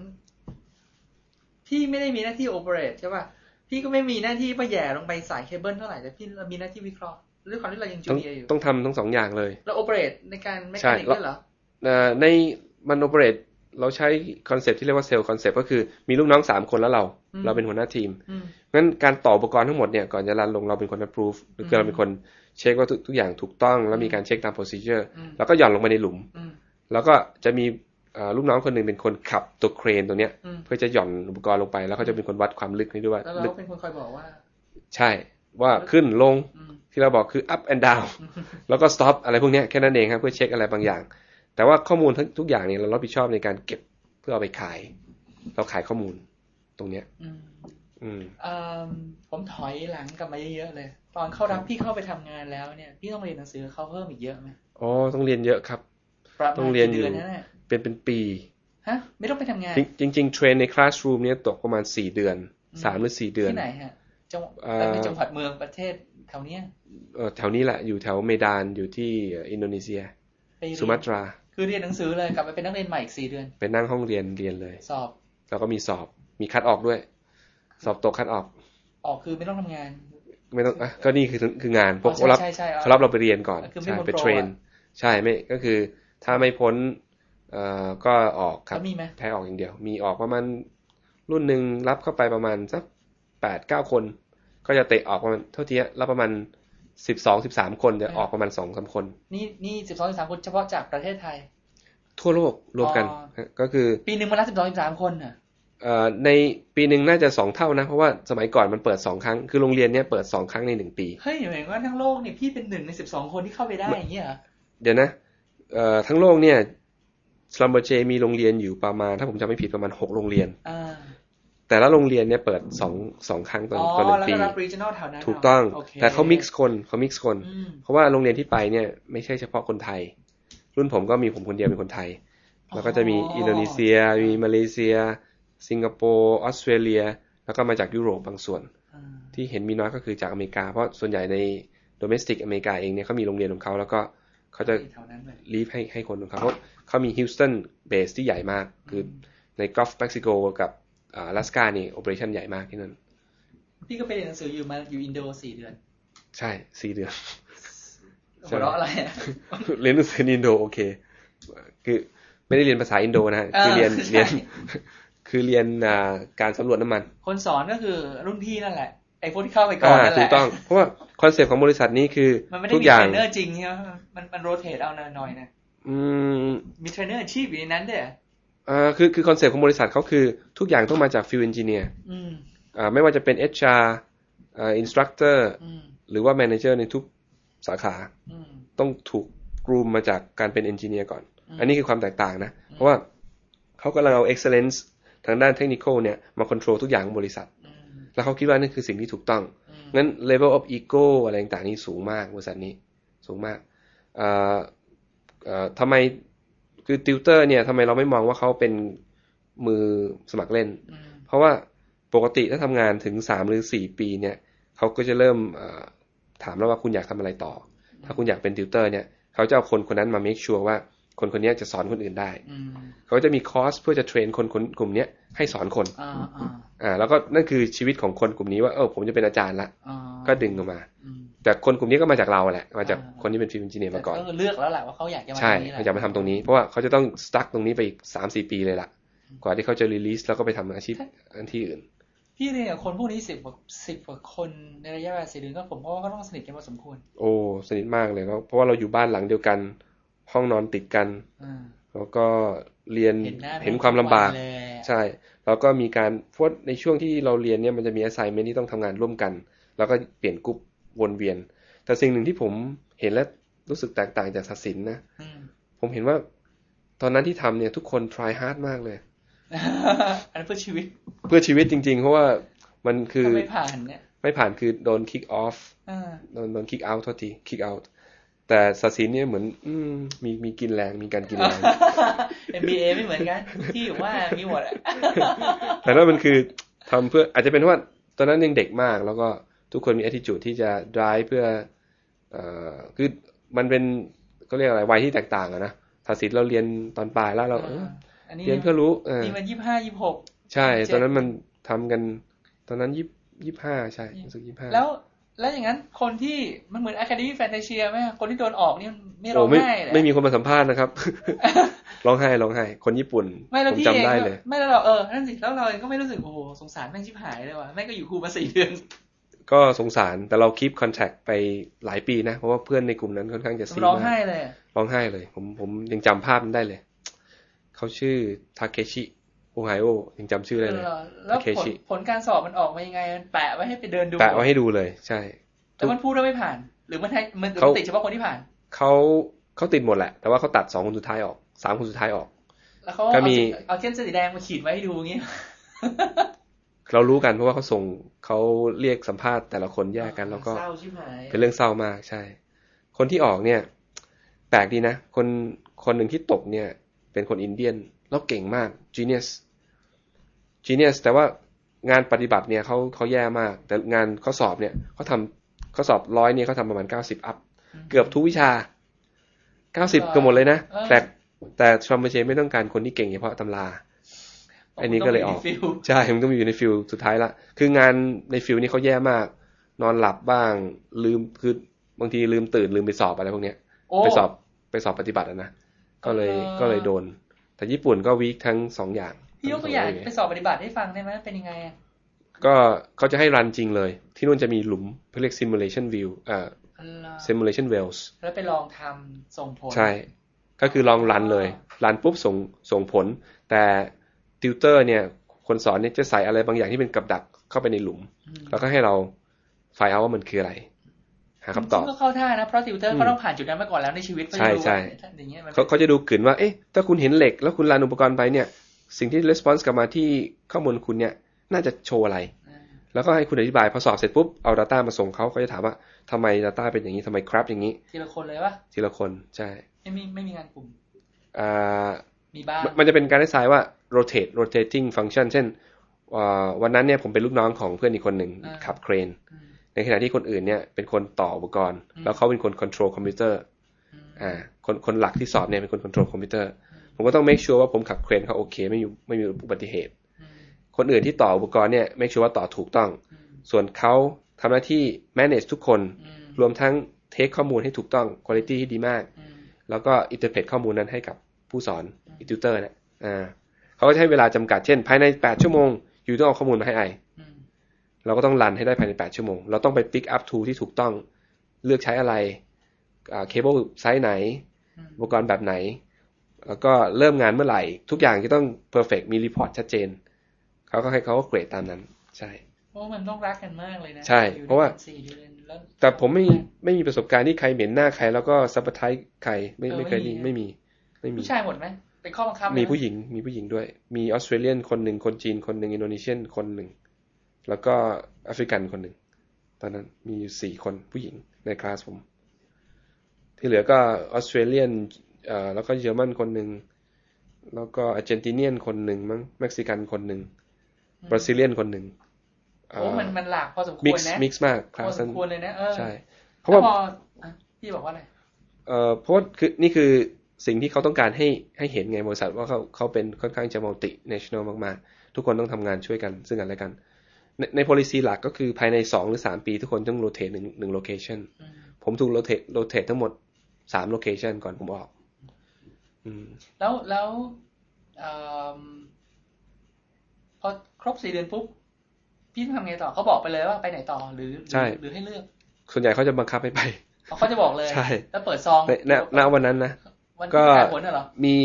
พี่ไม่ได้มีหน้าที่ operate ใช่ป่ะพี่ก็ไม่มีหน้าที่มาแหย่ลงไปสายเคเบิลเท่าไหร่แต่พี่มีหน้าที่วิเคราะห์ด้วยความที่เรายัง junior อยู่ต้องทำทั้งสองอย่างเลยเราโอเปในการ mechanic ด้วยเหรอเอ่อในมัน operate เราใช้ concept ที่เรียกว่า cell concept ก็คือมีลูกน้องสามคนแล้วเราอืมเราเป็นหัวหน้าทีมอืมงั้นการต่ออุปกรณ์ทั้งหมดเนี่ยก่อนจะ run ลงเราเป็นคน approve หรือเราเป็นคนเช็คว่าทุกทุกอย่างถูกต้อง แล้วมีการเช็คตาม procedure อืมแล้วก็หย่อนลงไปในหลุมอืมแล้วก็จะมีเอ่อลูกน้องคนหนึ่งเป็นคนขับตัวเครนตัวเนี้ยอืมเพื่อจะหย่อนอุปกรณ์ลงไป แล้วเขาจะเป็นคนวัดความลึกนี้ด้วยว่าแล้วเราลึกเป็นคนคอยบอกว่า ใช่ว่าขึ้นลงอืมที่เราบอกคือ up and down แล้วก็ stop อะไรพวกเนี้ยแค่นั้นเองครับเพื่อเช็คอะไรบางอย่าง แต่ว่าข้อมูลทั้งทุกอย่างเนี่ยเรารับผิดชอบในการเก็บเพื่อเอาไปขาย เราขายข้อมูลตรงเนี้ย อืมอืมเอิ่มผมถอยหลังกลับมาเยอะๆเลย ตอนเข้ารับพี่เข้าไปทำงานแล้วเนี่ย พี่ต้องเรียนหนังสือเขาเพิ่มอีกเยอะไหมอ๋อต้องเรียนเยอะครับประต้มาอณงเรียนกี่อยู่เดือนนั่นแหละเป็นเป็นปีฮะไม่ต้องไปทำงาน จริงจริงๆเทรนในคลาสรูมเนี่ยตกประมาณสี่เดือนสามหรือสี่เดือนที่ไหนฮะจังหวัดเอ่อในจังหวัดเมืองประเทศแถวเนี้ยเอ่อแถวนี้แหละอยู่แถวเมดานอยู่ที่อินโดนีเซียไปเรียนสุมาตรา คือเรียนหนังสือเลยกลับไปเป็นนักเรียนใหม่อีกสี่เดือนไปนั่งห้องเรียนเรียนเลย สอบ แล้วก็มีสอบ มีคัดออกด้วย สอบตกคัดออก ออกคือไม่ต้องทำงาน ไม่ต้องอะก็นี่คือคืองานพวกอ๋อเขารับใช่ใช่ใช่เขารับเราไปเรียนก่อนคือไม่ใช่พ้นไปโปร train อะใช่ไม่ก็คือ ถ้าไม่พ้นเอ่อก็ออกครับแล้วมีไหมแพ้ออกอย่างเดียว มีออกประมาณรุ่นหนึ่งรับเข้าไปประมาณสักแปดเก้าคน ก็จะเตะออกประมาณเท่าที่รับประมาณ สิบสองสิบสามคนจะออกประมาณสองสามคน นี่นี่สิบสองสิบสามคนเฉพาะจากประเทศไทย ทั่วโลกรวมกันอ๋อฮะก็คือ ปีหนึ่งมาละสิบสองสิบสามคนน่ะเอ่อในปีหนึ่งน่าจะสองเท่านะ เพราะว่าสมัยก่อนมันเปิดสองครั้ง คือโรงเรียนเนี้ยเปิดสองครั้งในหนึ่งปีเฮ้ยหมายว่าทั้งโลกเนี่ยพี่เป็นหนึ่งในสิบสองคนที่เข้าไปได้อย่างเงี้ยเหรอเดี๋ยวนะเอ่อทั้งโลกเนี่ยสลัมเบอร์เจมีโรงเรียนอยู่ประมาณ ถ้าผมจำไม่ผิดประมาณหกโรงเรียนอ่า แต่ละโรงเรียนเนี่ยเปิดสองสองครั้งต่ออ๋อต่อหนึ่งแล้วปีก็รับ regional แถวนั้นถูกต้องโคแต่เขา mix คนเขา mix คนอืมเพราะว่าโรงเรียนที่ไปเนี่ยไม่ใช่เฉพาะคนไทย รุ่นผมก็มีผมคนเดียวเป็นคนไทย แล้วก็จะมีอินโดนีเซีย มีมาเลเซีย สิงคโปร์ออสเตรเลีย แล้วก็มาจากยุโรปบางส่วนอ่าที่เห็นมีน้อยก็คือจากอเมริกา เพราะส่วนใหญ่ใน domestic อเมริกาเองเนี่ยเขามีโรงเรียนของเขาแล้วก็เขาจะแถวนั้นเลยลีฟให้ให้คนของเขาเขาเขามี Houston base ที่ใหญ่มากคือใน Gulf Mexico กับอ่าอ ลาสกานี่ operation ใหญ่มากที่นั่นพี่ก็ไปเรียนหนังสืออยู่มาอยู่อินโดสี่เดือน ใช่สี่เดือนใช่หัวเราะอะไรอะเรียนหนังสืออินโดโอเค คือไม่ได้เรียนภาษาอินโดนะฮะเออคือเรียนใช่เรียน คือเรียนอ่าการสำรวจน้ำมัน คนสอนก็คือรุ่นพี่นั่นแหละไอ้พวกที่เข้าไปก่อนนั่นแหถูกต้องเพราะว่า concept ของบริษัทนี้คือมันไม่ได้ทุกอย่างจริงใช่ไหมมันมัน rotate เอาหน่อยๆนะอืมมมี เทรนเนอร์อาชีพอยู่ในนั้นด้วยเหร ออ่าคือคือ concept ของบริษัทเขาคือทุกอย่างต้องมาจาก field engineer อืมอ่าไม่ว่าจะเป็น HR อ่า instructor อืมหรือว่า manager ในทุกสาขาอืมต้องถูก groom มาจากการเป็น engineer ก่อนอืมอันนี้คือความแตกต่างนะ เพราะว่าเขากำลังเอา excellence ทางด้านเทคนิคเนี่ยมาควบคุมทุกอย่างของบริษัทอืมแล้วเขาคิดว่านั่นคือสิ่งที่ถูกต้องอืมงั้น level of ego อะไรต่างๆนี่สูงมากบริษัทนี้สูงมากเอ่อเอ่อทำไม คือติวเตอร์เนี่ยทำไมเราไม่มองว่าเขาเป็นมือสมัครเล่นอืมเพราะว่าปกติถ้าทำงานถึงสามหรือสี่ปีเนี่ยเขาก็จะเริ่มเอ่อถามแล้วว่าคุณอยากทำอะไรต่อ ถ้าคุณอยากเป็นติวเตอร์เนี่ยเขาจะเอาคนคนนั้นมา make sure ว่าคนคนนี้จะสอนคนอื่นได้อืมเขาจะมีคอร์สเพื่อจะเทรนคนคนกลุ่มเนี้ยให้สอนคนอ่าอ่าอ่าแล้วก็นั่นคือชีวิตของคนกลุ่มนี้ว่าเออผมจะเป็นอาจารย์ละอ่าก็ดึงออกมาอืม แต่คนกลุ่มนี้ก็มาจากเราแหละ มาจากอ่าคนที่เป็น field engineer มาก่อนแต่เลือกแล้วแหละว่าเขาอยากจะมาใช่ตรงนี้แหละเขาจะมาทำตรงนี้ เพราะว่าเขาจะต้อง stuck ตรงนี้ไปอีกสามสี่ปีเลยล่ะ กว่าที่เขาจะ release แล้วก็ไปทำอาชีพอันที่อื่น พี่เรียนกับคนพวกนี้สิบกว่าสิบกว่าคนในระยะเวลาสี่เดือนก็ผมว่าก็ต้องสนิทกันพอสมควร โอ้สนิทมากเลยเพราะว่าเราอยู่บ้านหลังเดียวกัน ห้องนอนติดกันอ่าแล้วก็เรียนเห็นหน้าเห็นความลำบากทุวันเลยใช่ แล้วก็มีการเพราะในช่วงที่เราเรียนเนี่ยมันจะมี assignment ที่ต้องทำงานร่วมกัน แล้วก็เปลี่ยนกรุ๊ป วนเวียน แต่สิ่งหนึ่งที่ผมเห็นและรู้สึกแตกต่างจากศาสินนะอืมผมเห็นว่าตอนนั้นที่ทำเนี่ยทุกคน try hard มากเลย อันนั้นเพื่อชีวิต เพื่อชีวิตจริง ๆ เพราะว่ามันคือถ้าไม่ผ่านเนี่ย ไม่ผ่านคือโดน kick off อ่าโดนโดน kick out โทษที kick out แต่ศาสินเนี่ยเหมือน อืมมีมีกินแรงมีการกินแรง MBA ไม่เหมือนกัน ที่อยู่ว่ามีหมดอะแต่ว่ามันคือทำเพื่ออาจจะเป็นเพราะว่าตอนนั้นยังเด็กมากแล้วก็ ทุกคนมี attitude ที่จะ drive เพื่อเอ่อคือมันเป็นก็เรียกอะไรวัยที่แตกต่างอะนะถ้าสิทธิ์เราเรียนตอนปลายแล้วเราเอออันนี้เรียนเพื่อรู้เออนี่มันยี่ห้ายี่หกใช่27ตอนนั้นมันทำกัน ตอนนั้นยี่ยี่ห้าใช่รู้สึกยี่ห้าแล้วแล้วอย่างนั้นคนที่มันเหมือน Academy Fantasia ไหมคนที่โดนออกนี่มันไม่ร้โอ้องไม่ไห้เลยไม่มีคนมาสัมภาษณ์นะครับร้องไห้ร้องไห้ คนญี่ปุ่นไม่แล้วผมพี่เองจำได้ก็เลยไม่แล้วเราเออนั่นสิแล้วเราเองก็ไม่รู้สึกโอ้โหสงสารแม่งชิบหายเลยว่ะแม่งก็อยู่ครูมาสี่เดือน ก็สงสารแต่เราคีปคอนแทคไปหลายปีนะ เพราะว่าเพื่อนในกลุ่มนั้นค่อนข้างจะซีร้องมากไห้เลยอะร้องไห้เลย ผมผมยังจำภาพมันได้เลย เขาชื่อทาเคชิโอไฮโอยังจำชื่อได้เลยเออแล้วผล Takeshi ผลการสอบมันออกมายังไง มันแปะไว้ให้ไปเดินดูแปะไว้ให้ดูเลย ใช่ แต่มันพูดว่าไม่ผ่าน หรือมันให้มันเขาติดเฉพาะคนที่ผ่านเขาเขาติดหมดแหละ แต่ว่าเขาตัดสองคนสุดท้ายออกสามคนสุดท้ายออก แล้วเขาก็เอามีสีเอาเส้นสีแดงมาขีดไว้ให้ดูอย่างงี้ เรารู้กันเพราะว่าเขาส่งเขาเรียกสัมภาษณ์แต่ละคนแยกกัน แล้วก็เศร้าชิบหายเป็นเรื่องเศร้ามากใช่ คนที่ออกเนี่ย แปลกดีนะ คนคนหนึ่งที่ตกเนี่ย เป็นคน Indian แล้วเก่งมาก genius genius แต่ว่างานปฏิบัติเนี่ยเขาเขาแย่มาก แต่งานข้อสอบเนี่ยเขาทำข้อสอบร้อยเนี่ยเขาทำประมาณเก้าสิบ up เกือบทุกวิชาเก้าสิบเกือบหมดเลยนะเออแต่แต่ชอมเบเชไม่ต้องการคนที่เก่งเฉพาะตำรา อันนี้ก็เลยออกต้งมี field ใช่มันต้องอยู่ใน field สุดท้ายละคืองานใน field นี้เขาแย่มาก นอนหลับบ้างลืมคือบางทีลืมตื่นลืมไปสอบอะไรพวกเนี้ยโอ้ไปสอบไปสอบปฏิบัติอะนะก็เลยเออก็เลยโดน แต่ญี่ปุ่นก็วีคทั้งสองอย่างพี่ยกตัวอย่างไปสอบปฏิบัติให้ฟังได้ไหมเป็นยังไงอะก็เขาจะให้รันจริงเลย ที่นู่นจะมีหลุมเขาเรียก simulation view เอ่ออัลลอฮ์ simulation wells แล้วไปลองทำส่งผล ใช่ ก็คือลองรันเลย รันปุ๊บส่งส่งผล แต่ ติวเตอร์เนี่ย คนสอนเนี่ยจะใส่อะไรบางอย่างที่เป็นกับดักเข้าไปในหลุมอืมแล้วก็ให้เราไฟเอาว่ามันคืออะไรหาคำตอบซึ่งก็เข้าท่านะเพราะติวเตอร์อืมเขาต้องผ่านจุดนั้นมาก่อนแล้วในชีวิตใช่ใช่เขาจะรู้ว่าอย่างเงี้ยมันเขาเขาจะดูกลืนว่า เอ๊ะ ถ้าคุณเห็นเหล็ก แล้วคุณรันอุปกรณ์ไปเนี่ย สิ่งที่ response กลับมาที่ข้อมูลคุณเนี่ย น่าจะโชว์อะไรอ่าแล้วก็ให้คุณอธิบายพอสอบเสร็จปุ๊บเอา Data มาส่งเขาเขาจะถามว่าทำไม Data เป็นอย่างนี้ทำไมครับอย่างนี้ ทีละคนเลยปะทีละคนใช่ ไม่มีไม่มีงานกลุ่มอ่ามีบ้างมันมันจะเป็นการดีไซน์ว่า rotate rotating function เช่นอ่าวันนั้นเนี่ยผมเป็นลูกน้องของเพื่อนอีกคนหนึ่งอ่าขับเครนอืมในขณะที่คนอื่นเนี่ยเป็นคนต่ออุปกรณ์อืมแล้วเขาเป็นคน control คอมพิวเตอร์อืมอ่าคนคนหลักที่สอบเนี่ยเป็นคน control คอมพิวเตอร์ผมก็ต้อง make sure ว่าผมขับเครนเขาโอเค ไม่มีไม่มีอุบัติเหตุอืมคนอื่นที่ต่ออุปกรณ์เนี่ย make sure ว่าต่อถูกต้องอืมส่วนเขาทำหน้าที่ manage ทุกคนอืมรวมทั้ง take ข้อมูลให้ถูกต้อง quality ที่ดีมากอืมแล้วก็ interpret ข้อมูลนั้นให้กับผู้สอน tutor เนี่ยอ่า เขาก็จะให้เวลาจำกัดเช่น ภายใน8ชั่วโมง you ต้องเอาข้อมูลมาให้ I อืมเราก็ต้อง run ให้ได้ภายใน8ชั่วโมง เราต้องไป pick up tool ที่ถูกต้อง เลือกใช้อะไร cable size ไหนอืมอุปกรณ์แบบไหน แล้วก็เริ่มงานเมื่อไหร่ ทุกอย่างจะต้อง perfect มี report ชัดเจน เขาก็ให้เขาก็เกรดตามนั้น ใช่เพราะว่ามันต้องรักกันมากเลยนะ ใช่อยู่เพราะว่าด้วยกันสี่เดือนแล้วแต่ผมไม่ไม่มีประสบการณ์ที่ใครเหม็นหน้าใคร แล้วก็ซับไทใครไม่เออไม่เคยไม่มีมีไม่มี ไม่มีผู้ชายหมดไหม เป็นข้อบังคับเลยมีนะผู้หญิงมีผู้หญิงด้วย มี Australian คนหนึ่งคนจีนคนหนึ่ง Indonesian คนหนึ่งแล้วก็ African คนหนึ่งตอนนั้นมีอยู่สี่คนผู้หญิงในคลาสผม ที่เหลือก็ Australian เอ่อแล้วก็เยอรมันคนหนึ่งแล้วก็ Argentinian คนหนึ่งมั้งเม็กซิกันคนหนึ่ง Brazilian คนหนึ่งโอ้มันมันหลากพอสมควมิกรซ์นะมิกซ์มากคพลาอสสนั้มนควรเลยนะเออใช่เพแล้วราะว่าพออะพี่บอกว่าอะไรเอ่อเพราะว่าคือนี่คือ สิ่งที่เขาต้องการให้ให้เห็นไงบริษัทว่าเขาเขาเป็นค่อนข้างจะ multi national มากๆ ทุกคนต้องทำงานช่วยกันซึ่งกันและกัน ในใน policy หลักก็คือภายในสองหรือสามปี ทุกคนต้อง rotate หนึ่งหนึ่ง location อืมผมถูก rotate rotate ทั้งหมดสาม location ก่อนผมออกอืมแล้วแล้วเอิ่มพอครบสี่เดือนปุ๊บพี่ต้องทำไงต่อเขาบอกไปเลยว่าไปไหนต่อหรือใช่หรือให้เลือก ส่วนใหญ่เขาจะบังคับให้ไปเขาเขาจะบอกเลยใช่แล้วเปิดซองในณณวันนั้นนะวัน ก็ที่ประกาศผลน่ะเหรอมี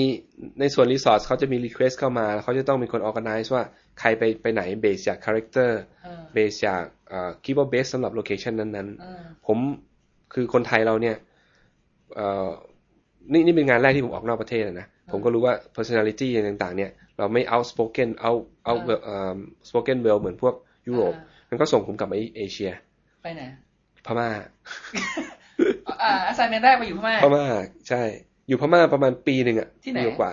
ในส่วนรีสอร์ทเขาจะมี request เข้ามาแล้วเขาจะต้องเป็นคน organize ว่าใครไปไปไหน base จาก character เออ base จากเอ่อคิดว่า base สำหรับ location นั้นๆเออผมคือคนไทยเราเนี่ยเอ่อนี่นี่เป็นงานแรกที่ผมออกนอกประเทศอะนะ ผมก็รู้ว่า personality ต่างๆ เนี่ย เราไม่ outspoken out out เอ่อ spoken well เหมือนพวกยุโรป มันก็ส่งผมกลับมาเอเชีย ไปไหน พม่า อ่าอาไซเมนแรกไปอยู่พม่า พม่า ใช่ อยู่พม่าประมาณปีหนึ่งอะที่ไหนปีกว่า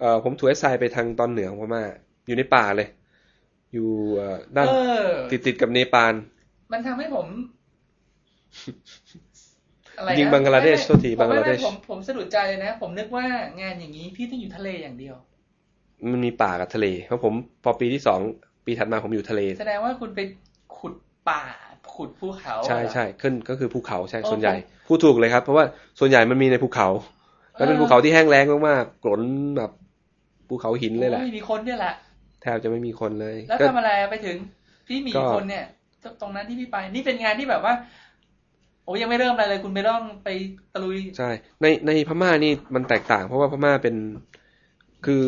เอ่อผมถูกไอไซไปทางตอนเหนือของพม่า อยู่ในป่าเลย อยู่เอ่อด้านเออติดติดๆกับเนปาลมันทำให้ผมอะไรนะยิงบังกลาเทศไม่ไม่โทษทีผมไม่บังกลาเทศไม่ผมผมสะดุดใจเลยนะ ผมนึกว่างานอย่างนี้พี่ต้องอยู่ทะเลอย่างเดียว มันมีป่ากับทะเล เพราะผมพอปีที่สองปีถัดมาผมอยู่ทะเล แสดงว่าคุณไปขุดป่าขุดภูเขา ใช่เหรอใช่ขึ้นก็คือภูเขาใช่โอ้ส่วนใหญ่ผมพูดถูกเลยครับ เพราะว่าส่วนใหญ่มันมีในภูเขา แล้วเป็นเออภูเขาที่แห้งแล้งมากๆกลนแบบภูเขาหินเลยแหละโอ้มีคนเนี่ยแหละแทบจะไม่มีคนเลย แล้วก็ทำอะไรไปถึงพี่หมีก็คนเนี่ย ตรงนั้นที่พี่ไป นี่เป็นงานที่แบบว่า โอ้ยังไม่เริ่มอะไรเลย คุณไปต้องไปตะลุย ใช่ ในในพม่านี่มันแตกต่าง เพราะว่าพม่าเป็นคือ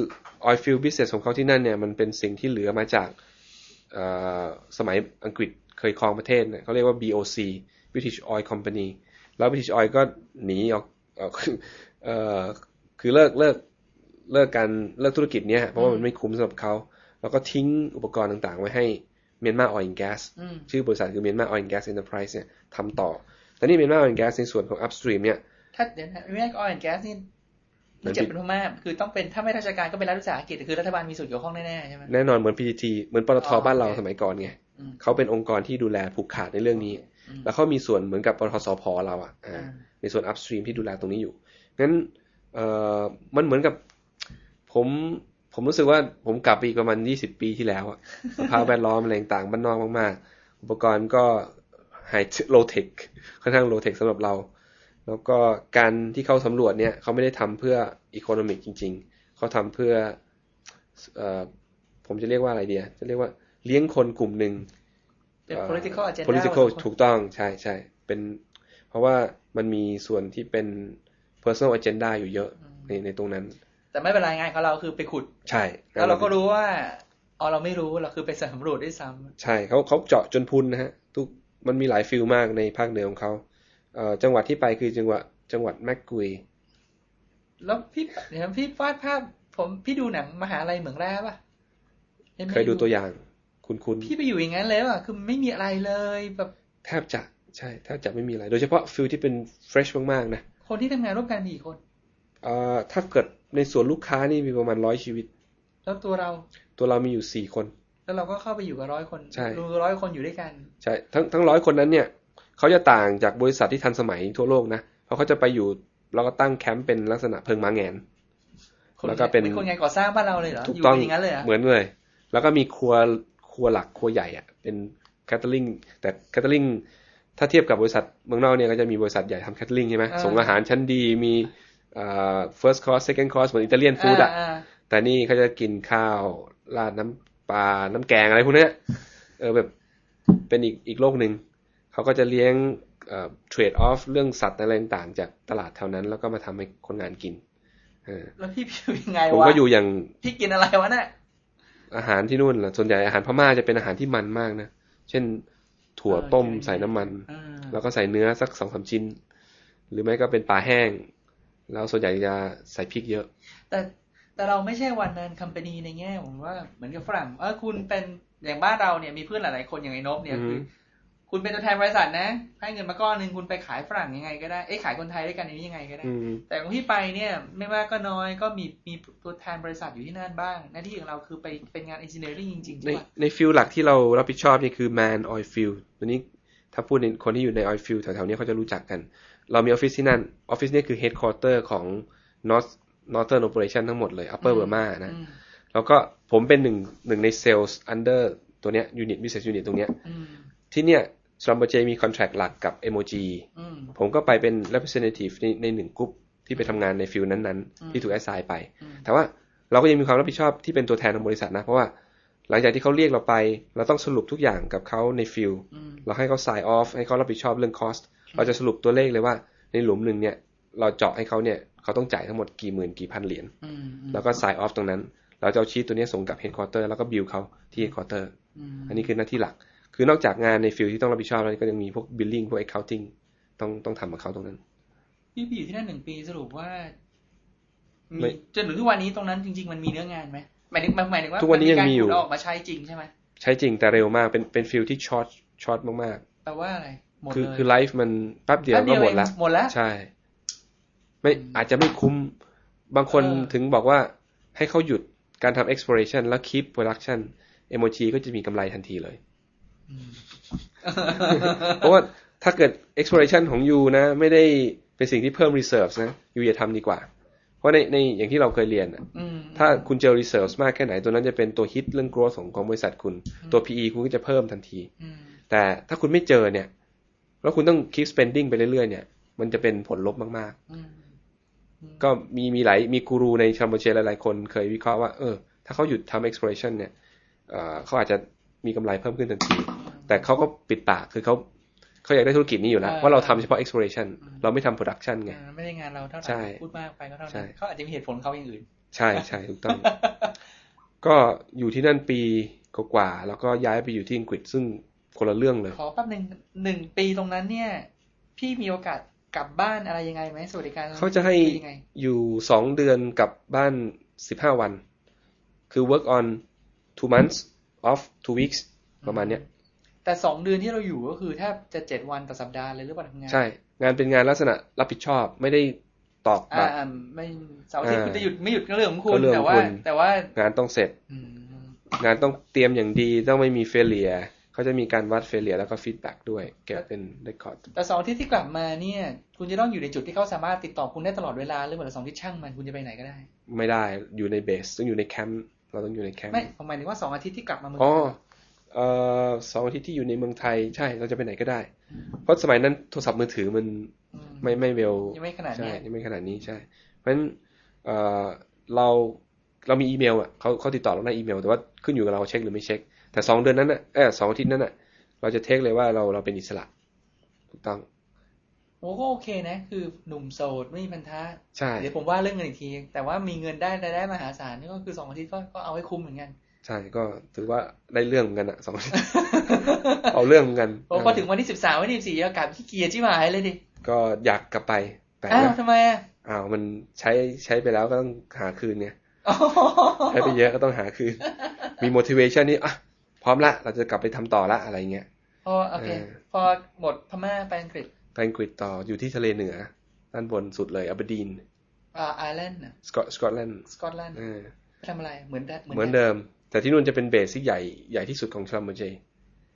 oil field business ของเขาที่นั่นเนี่ยมันเป็นสิ่งที่เหลือมาจากเอ่อสมัยอังกฤษเคยครองประเทศเนี่ยเขาเรียกว่า BOC British Oil Company แล้ว British Oil ก็หนีออก เอ่อคือเอ่อคือเลิกเลิกเลิกการเลิกธุรกิจเนี้ยเพราะว่ามันไม่คุ้มสำหรับเขาแล้วก็ทิ้งอุปกรณ์ต่างๆ ไว้ให้เมียนมา Oil and Gas อืมชื่อบริษัทคือเมียนมา Oil and Gas Enterprise เนี่ยทำต่อ แต่นี่เมียนมา Oil and Gas ในส่วนของ upstream เนี่ยถ้าเดี๋ยวนะไม่ใช่ออยล์แก๊สนี่เหมือนเจ็บเป็นพม่าคือต้องเป็นถ้าไม่ราชการก็เป็นรัฐวิสาหกิจคือรัฐบาลมีส่วนเกี่ยวข้องแน่ๆใช่ไหมแน่นอนเหมือน PTT เหมือนปตทอ๋อบ้านเราโอเคสมัยก่อนไงอืมเขาเป็นองค์กรที่ดูแลผูกขาดในเรื่องนี้อืมแล้วเขามีส่วนเหมือนกับปตทสพเราอะอ่าอ่าในส่วน upstream ที่ดูแลตรงนี้อยู่ งั้นเอ่อมันเหมือนกับผมผมรู้สึกว่าผมกลับไปอีกประมาณ20ปีที่แล้วอะสภาพแวดล้อมอะไรต่างๆบ้านนอกมากๆ อุปกรณ์ก็ไฮโลเทคค่อนข้างโลเทคสำหรับเรา แล้วก็การที่เขาสำรวจเนี่ยเขาไม่ได้ทำเพื่ออีโคโนมิกจริง ๆ เขาทำเพื่อเอ่อผมจะเรียกว่าอะไรเดียจะเรียกว่าเลี้ยงคนกลุ่มหนึ่งเป็นเอ่อ political agenda political พอสมควรถูกต้องใช่ใช่เป็น เพราะว่ามันมีส่วนที่เป็น personal agenda อยู่เยอะในในตรงนั้น แต่ไม่เป็นไรงานของเราคือไปขุด ใช่แล้วเราก็รู้ว่าอ๋อเราไม่รู้เราคือไปสำรวจด้วยซ้ำใช่เขาเขาเจาะจนพุนนะฮะทุกมันมีหลายฟิลมากในภาคเหนือของเขาเอ่อจังหวัดที่ไปคือจังหวัดจังหวัดแมกกุย แล้วพี่เดี๋ยวนะพี่วาดภาพ ผมพี่ดูหนังมหาลัยเหมืองแร่ป่ะห็นไหมเคยดูตัวอย่าง คุณคุณพี่ไปอยู่อย่างนั้นเลยป่ะคือไม่มีอะไรเลยแบบแทบจะใช่แทบจะไม่มีอะไร โดยเฉพาะฟิลที่เป็น fresh มากๆนะ คนที่ทำงานร่วมกันมีกี่คนเอ่อถ้าเกิดในส่วนลูกค้านี่มีประมาณร้อยชีวิต แล้วตัวเรา ตัวเรามีอยู่สี่คน แล้วเราก็เข้าไปอยู่กับร้อยคนใช่ดูร้อยคนอยู่ด้วยกัน ใช่ ทั้งทั้งร้อยคนนั้นเนี่ยเขาจะต่างจากบริษัทที่ทันสมัยทั่วโลกนะเพราะเขาจะไปอยู่แล้วก็ตั้งแคมป์เป็นลักษณะเพิงม้าแงนคนแล้วก็เป็นคนงานก่อสร้างบ้านเราเลยเหรอถูกอยู่ต้องเป็นอย่างนั้นเลยเหรอเหมือนเลย แล้วก็มีครัวครัวหลักครัวใหญ่อะเป็น catering แต่ catering ถ้าเทียบกับบริษัทเมืองนอกเนี่ยก็จะมีบริษัทใหญ่ทำ catering ใช่ไหมส่งอาหารชั้นดีมีเอ่อ first course second course เหมือน Italian food อะแต่นี่เขาจะกินข้าวราดน้ำปลาน้ำแกงอะไรพวกเนี้ยเออแบบเป็นอีกอีกโลกหนึ่งเขาก็จะเลี้ยงเอ่อ trade off เรื่องสัตว์อะไรต่างๆ จากตลาดแถวนั้น แล้วก็มาทำให้คนงานกินเออแล้วพี่อยู่ยังไงผมวะก็อยู่อย่างพี่กินอะไรวะน่ะอาหารที่นู่นล่ะส่วนใหญ่อาหารพม่าจะเป็นอาหารที่มันมากนะ เช่น ถั่วต้มใส่น้ำมันอ่าแล้วก็ใส่เนื้อสักสองสามชิ้น หรือไม่ก็เป็นปลาแห้ง แล้วส่วนใหญ่จะใส่พริกเยอะ แต่แต่เราไม่ใช่วันนั้นคัม p านีในแง่ผมว่าเหมือนกับฝรั่งเออคุณเป็นอย่างบ้านเราเนี่ยมีเพื่อนหลายๆคนอย่างไอ้นบเนี่ยอือฮึคือ คุณเป็นตัวแทนบริษัทนะ ให้เงินมาก้อนหนึ่งคุณไปขายฝรั่งยังไงก็ได้ เอ้ยขายคนไทยด้วยกันอย่างนี้ยังไงก็ได้อืมแต่ของพี่ไปเนี่ยไม่มากก็น้อยก็มีมีตัวแทนบริษัทอยู่ที่นั่นบ้าง หน้าที่ของเราคือไปเป็นงาน engineering จริงๆในใช่ปะในฟิลหลักที่เรารับผิดชอบนี่คือ man oil field ตัวนี้ถ้าพูดในคนที่อยู่ใน oil field แถวๆนี้เขาจะรู้จักกัน เรามีออฟฟิศที่นั่น ออฟฟิศนี่คือ headquarter ของ north northern operation ทั้งหมดเลย upper Burma นะอืมแล้วก็ผมเป็นหนึ่งหนึ่งใน sales under ตัวเนี้ย unit business unit ตรงเนี้ยอืมที่เนี่ย สลัมเบอร์เจมี contract หลักกับ MOG อืมผมก็ไปเป็น representative ในในหนึ่งกลุ่มที่ไปทำงานใน field นั้นอืมๆที่ถูก assign ไปอืมแต่ว่าเราก็ยังมีความรับผิดชอบที่เป็นตัวแทนของบริษัทนะ เพราะว่าหลังจากที่เขาเรียกเราไป เราต้องสรุปทุกอย่างกับเขาใน field อืมเราให้เขา sign off ให้เขารับผิดชอบเรื่อง cost เราจะสรุปตัวเลขเลยว่าในหลุมหนึ่งเนี่ย เราเจาะให้เขาเนี่ยเขาต้องจ่ายทั้งหมดกี่หมื่นกี่พันเหรียญอืมอืมแล้วก็ sign off ตรงนั้น เราจะเอาชีตตัวเนี้ยส่งกับ headquarter แล้วก็บิลเขาที่ headquarter อืมอันนี้คือหน้าที่หลัก คือนอกจากงานใน field ที่ต้องรับผิดชอบแล้วก็ยังมีพวก billing พวก accounting ต้องต้องทำกับเขาตรงนั้น พี่ไปอยู่ที่นั่นหนึ่งปีสรุปว่าไม่มีจนถึงทุกวันนี้ตรงนั้นจริง ๆ มันมีเนื้องานไหมหมายถึงหมายถึงว่าทุกวันนี้ยังมีอยู่การขุดเาออกมาใช้จริงใช่ไหมใช้จริงแต่เร็วมากเป็นเป็น field ที่ short short มากแปลว่าอะไรหมดๆคือเลยคือ life มันแป๊บเดียวแป๊บก็หมดเองละหมดแล้วใช่ ไม่อาจจะไม่คุ้มบางคนเออถึงบอกว่าให้เขาหยุดการทำ exploration แล้ว keep production MOG ก็จะมีกำไรทันทีเลยอืม เพราะว่าถ้าเกิด exploration ของยูนะ ไม่ได้เป็นสิ่งที่เพิ่ม reserves นะยูอย่าทำดีกว่า เพราะในในอย่างที่เราเคยเรียนอะอืมถ้าคุณเจอ reserves มากแค่ไหน ตัวนั้นจะเป็นตัว hit เรื่อง growth ของของบริษัทคุณ ตัว PE คุณก็จะเพิ่มทันทีอืมแต่ถ้าคุณไม่เจอเนี่ย แล้วคุณต้อง keep spending ไปเรื่อยๆเนี่ย มันจะเป็นผลลบมากอืมๆก็มีมีหลายมีกูรูในชัมโบเชหลายๆคนเคยวิเคราะห์ว่าเออ ถ้าเขาหยุดทำ exploration เนี่ยเอ่อเขาอาจจะ มีกำไรเพิ่มขึ้นทันที แต่เขาก็ปิดปากคือเขาเขาอยากได้ธุรกิจนี้อยู่แล้วเพราะเราทำเฉพาะ exploration เราไม่ทำ production ไงอ่าไม่ได้งานเราเท่าไหร่ใช่พูดมากไปก็เท่าใช่นั้นเขาอาจจะมีเหตุผลเขาอย่างอื่น ใช่ใช่ถูกต้อง ก็อยู่ที่นั่นปีกว่าๆแล้วก็ย้ายไปอยู่ที่อังกฤษซึ่งคนละเรื่องเลย ขอแป๊บหนึ่งหนึ่งปีตรงนั้นเนี่ย พี่มีโอกาสกลับบ้านอะไรยังไงไหมสวัสดิการเขาจะให้คือยังไงอยู่สองเดือนกับบ้านสิบห้าวัน คือ work on two months off two weeks ประมาณเนี้ย แต่สองเดือนที่เราอยู่ก็คือแทบจะเจ็ดวันต่อสัปดาห์เลยหรือเปล่าทำงาน ใช่ งานเป็นงานลักษณะรับผิดชอบไม่ได้ตอกแบอ่าบอ่าไม่เสาร์อาทิตย์อ่าคุณจะหยุดไม่หยุดก็เรื่องของคุก็ณเรื่องแต่ว่าของคุณแต่ว่างานต้องเสร็จอืมงานต้องเตรียมอย่างดีต้องไม่มี failure เขาจะมีการวัด failure แล้วก็ feedback ด้วยเก็บเป็น recordแต่สองอาทิตย์ที่กลับมาเนี่ย คุณจะต้องอยู่ในจุดที่เขาสามารถติดต่อคุณได้ตลอดเวลาหรือเปล่าสองอาทิตย์ช่างมันคุณจะไปไหนก็ได้ ไม่ได้อยู่ใน base ต้องอยู่ในแคมป์ เราต้องอยู่ในแคมป์ไม่ผมหมายถึงว่าสองอาทิตย์ที่กลับมาเมืองอ๋อไทยเอ่อสองอาทิตย์ที่อยู่ในเมืองไทยใช่เราจะไปไหนก็ได้ เพราะสมัยนั้นโทรศัพท์มือถือมันอืมไม่ไม่เร็วยังไม่ขนาดใช่เนี้ยยังไม่ขนาดนี้ใช่ เพราะฉะนั้นเอ่อเราเรามีอีเมลอะเขาเขาติดต่อเราในอีเมล แต่ว่าขึ้นอยู่กับเราเช็คหรือไม่เช็ค แต่สองเดือนนั้นน่ะเออสองอาทิตย์นั้นน่ะ เราจะเทคเลยว่าเราเราเป็นอิสระถูกต้อง โอ้ก็โอเคนะ คือหนุ่มโสดไม่มีพันธะใช่เดี๋ยวผมว่าเรื่องเงินอีกที แต่ว่ามีเงินได้รายได้มหาศาลนี่ก็คือสองอาทิตย์ก็ก็เอาให้คุ้มเหมือนกัน ใช่ก็ถือว่าได้เรื่องเหมือนกันอะสองอาทิตย์เอาเรื่องเหมือนกันพอพอถึงวันที่สิบสามวันที่สิบสี่อากาศขี้เกียจชิบหายเลยดิก็อยากกลับไปแต่อ้าวว่าทำไมอะอ้าวมันใช้ใช้ไปแล้วก็ต้องหาคืนเนี่ยใช้ไปเยอะก็ต้องหาคืน มี motivation นี่อะพร้อมละ เราจะกลับไปทำต่อละอะไรเงี้ยพอโอเคเออพอหมดพม่าไปอังกฤษ ไปอังกฤษต่ออยู่ที่ทะเลเหนือ ด้านบนสุดเลยอับดีนอ่าไอร์แลนด์นะสกอตสกอตแลนด์สกอตแลนด์เออทำอะไรเหมือนเดิมเหมือนเดิม แต่ที่นู่นจะเป็น base ที่ใหญ่ใหญ่ที่สุดของ Schlumberger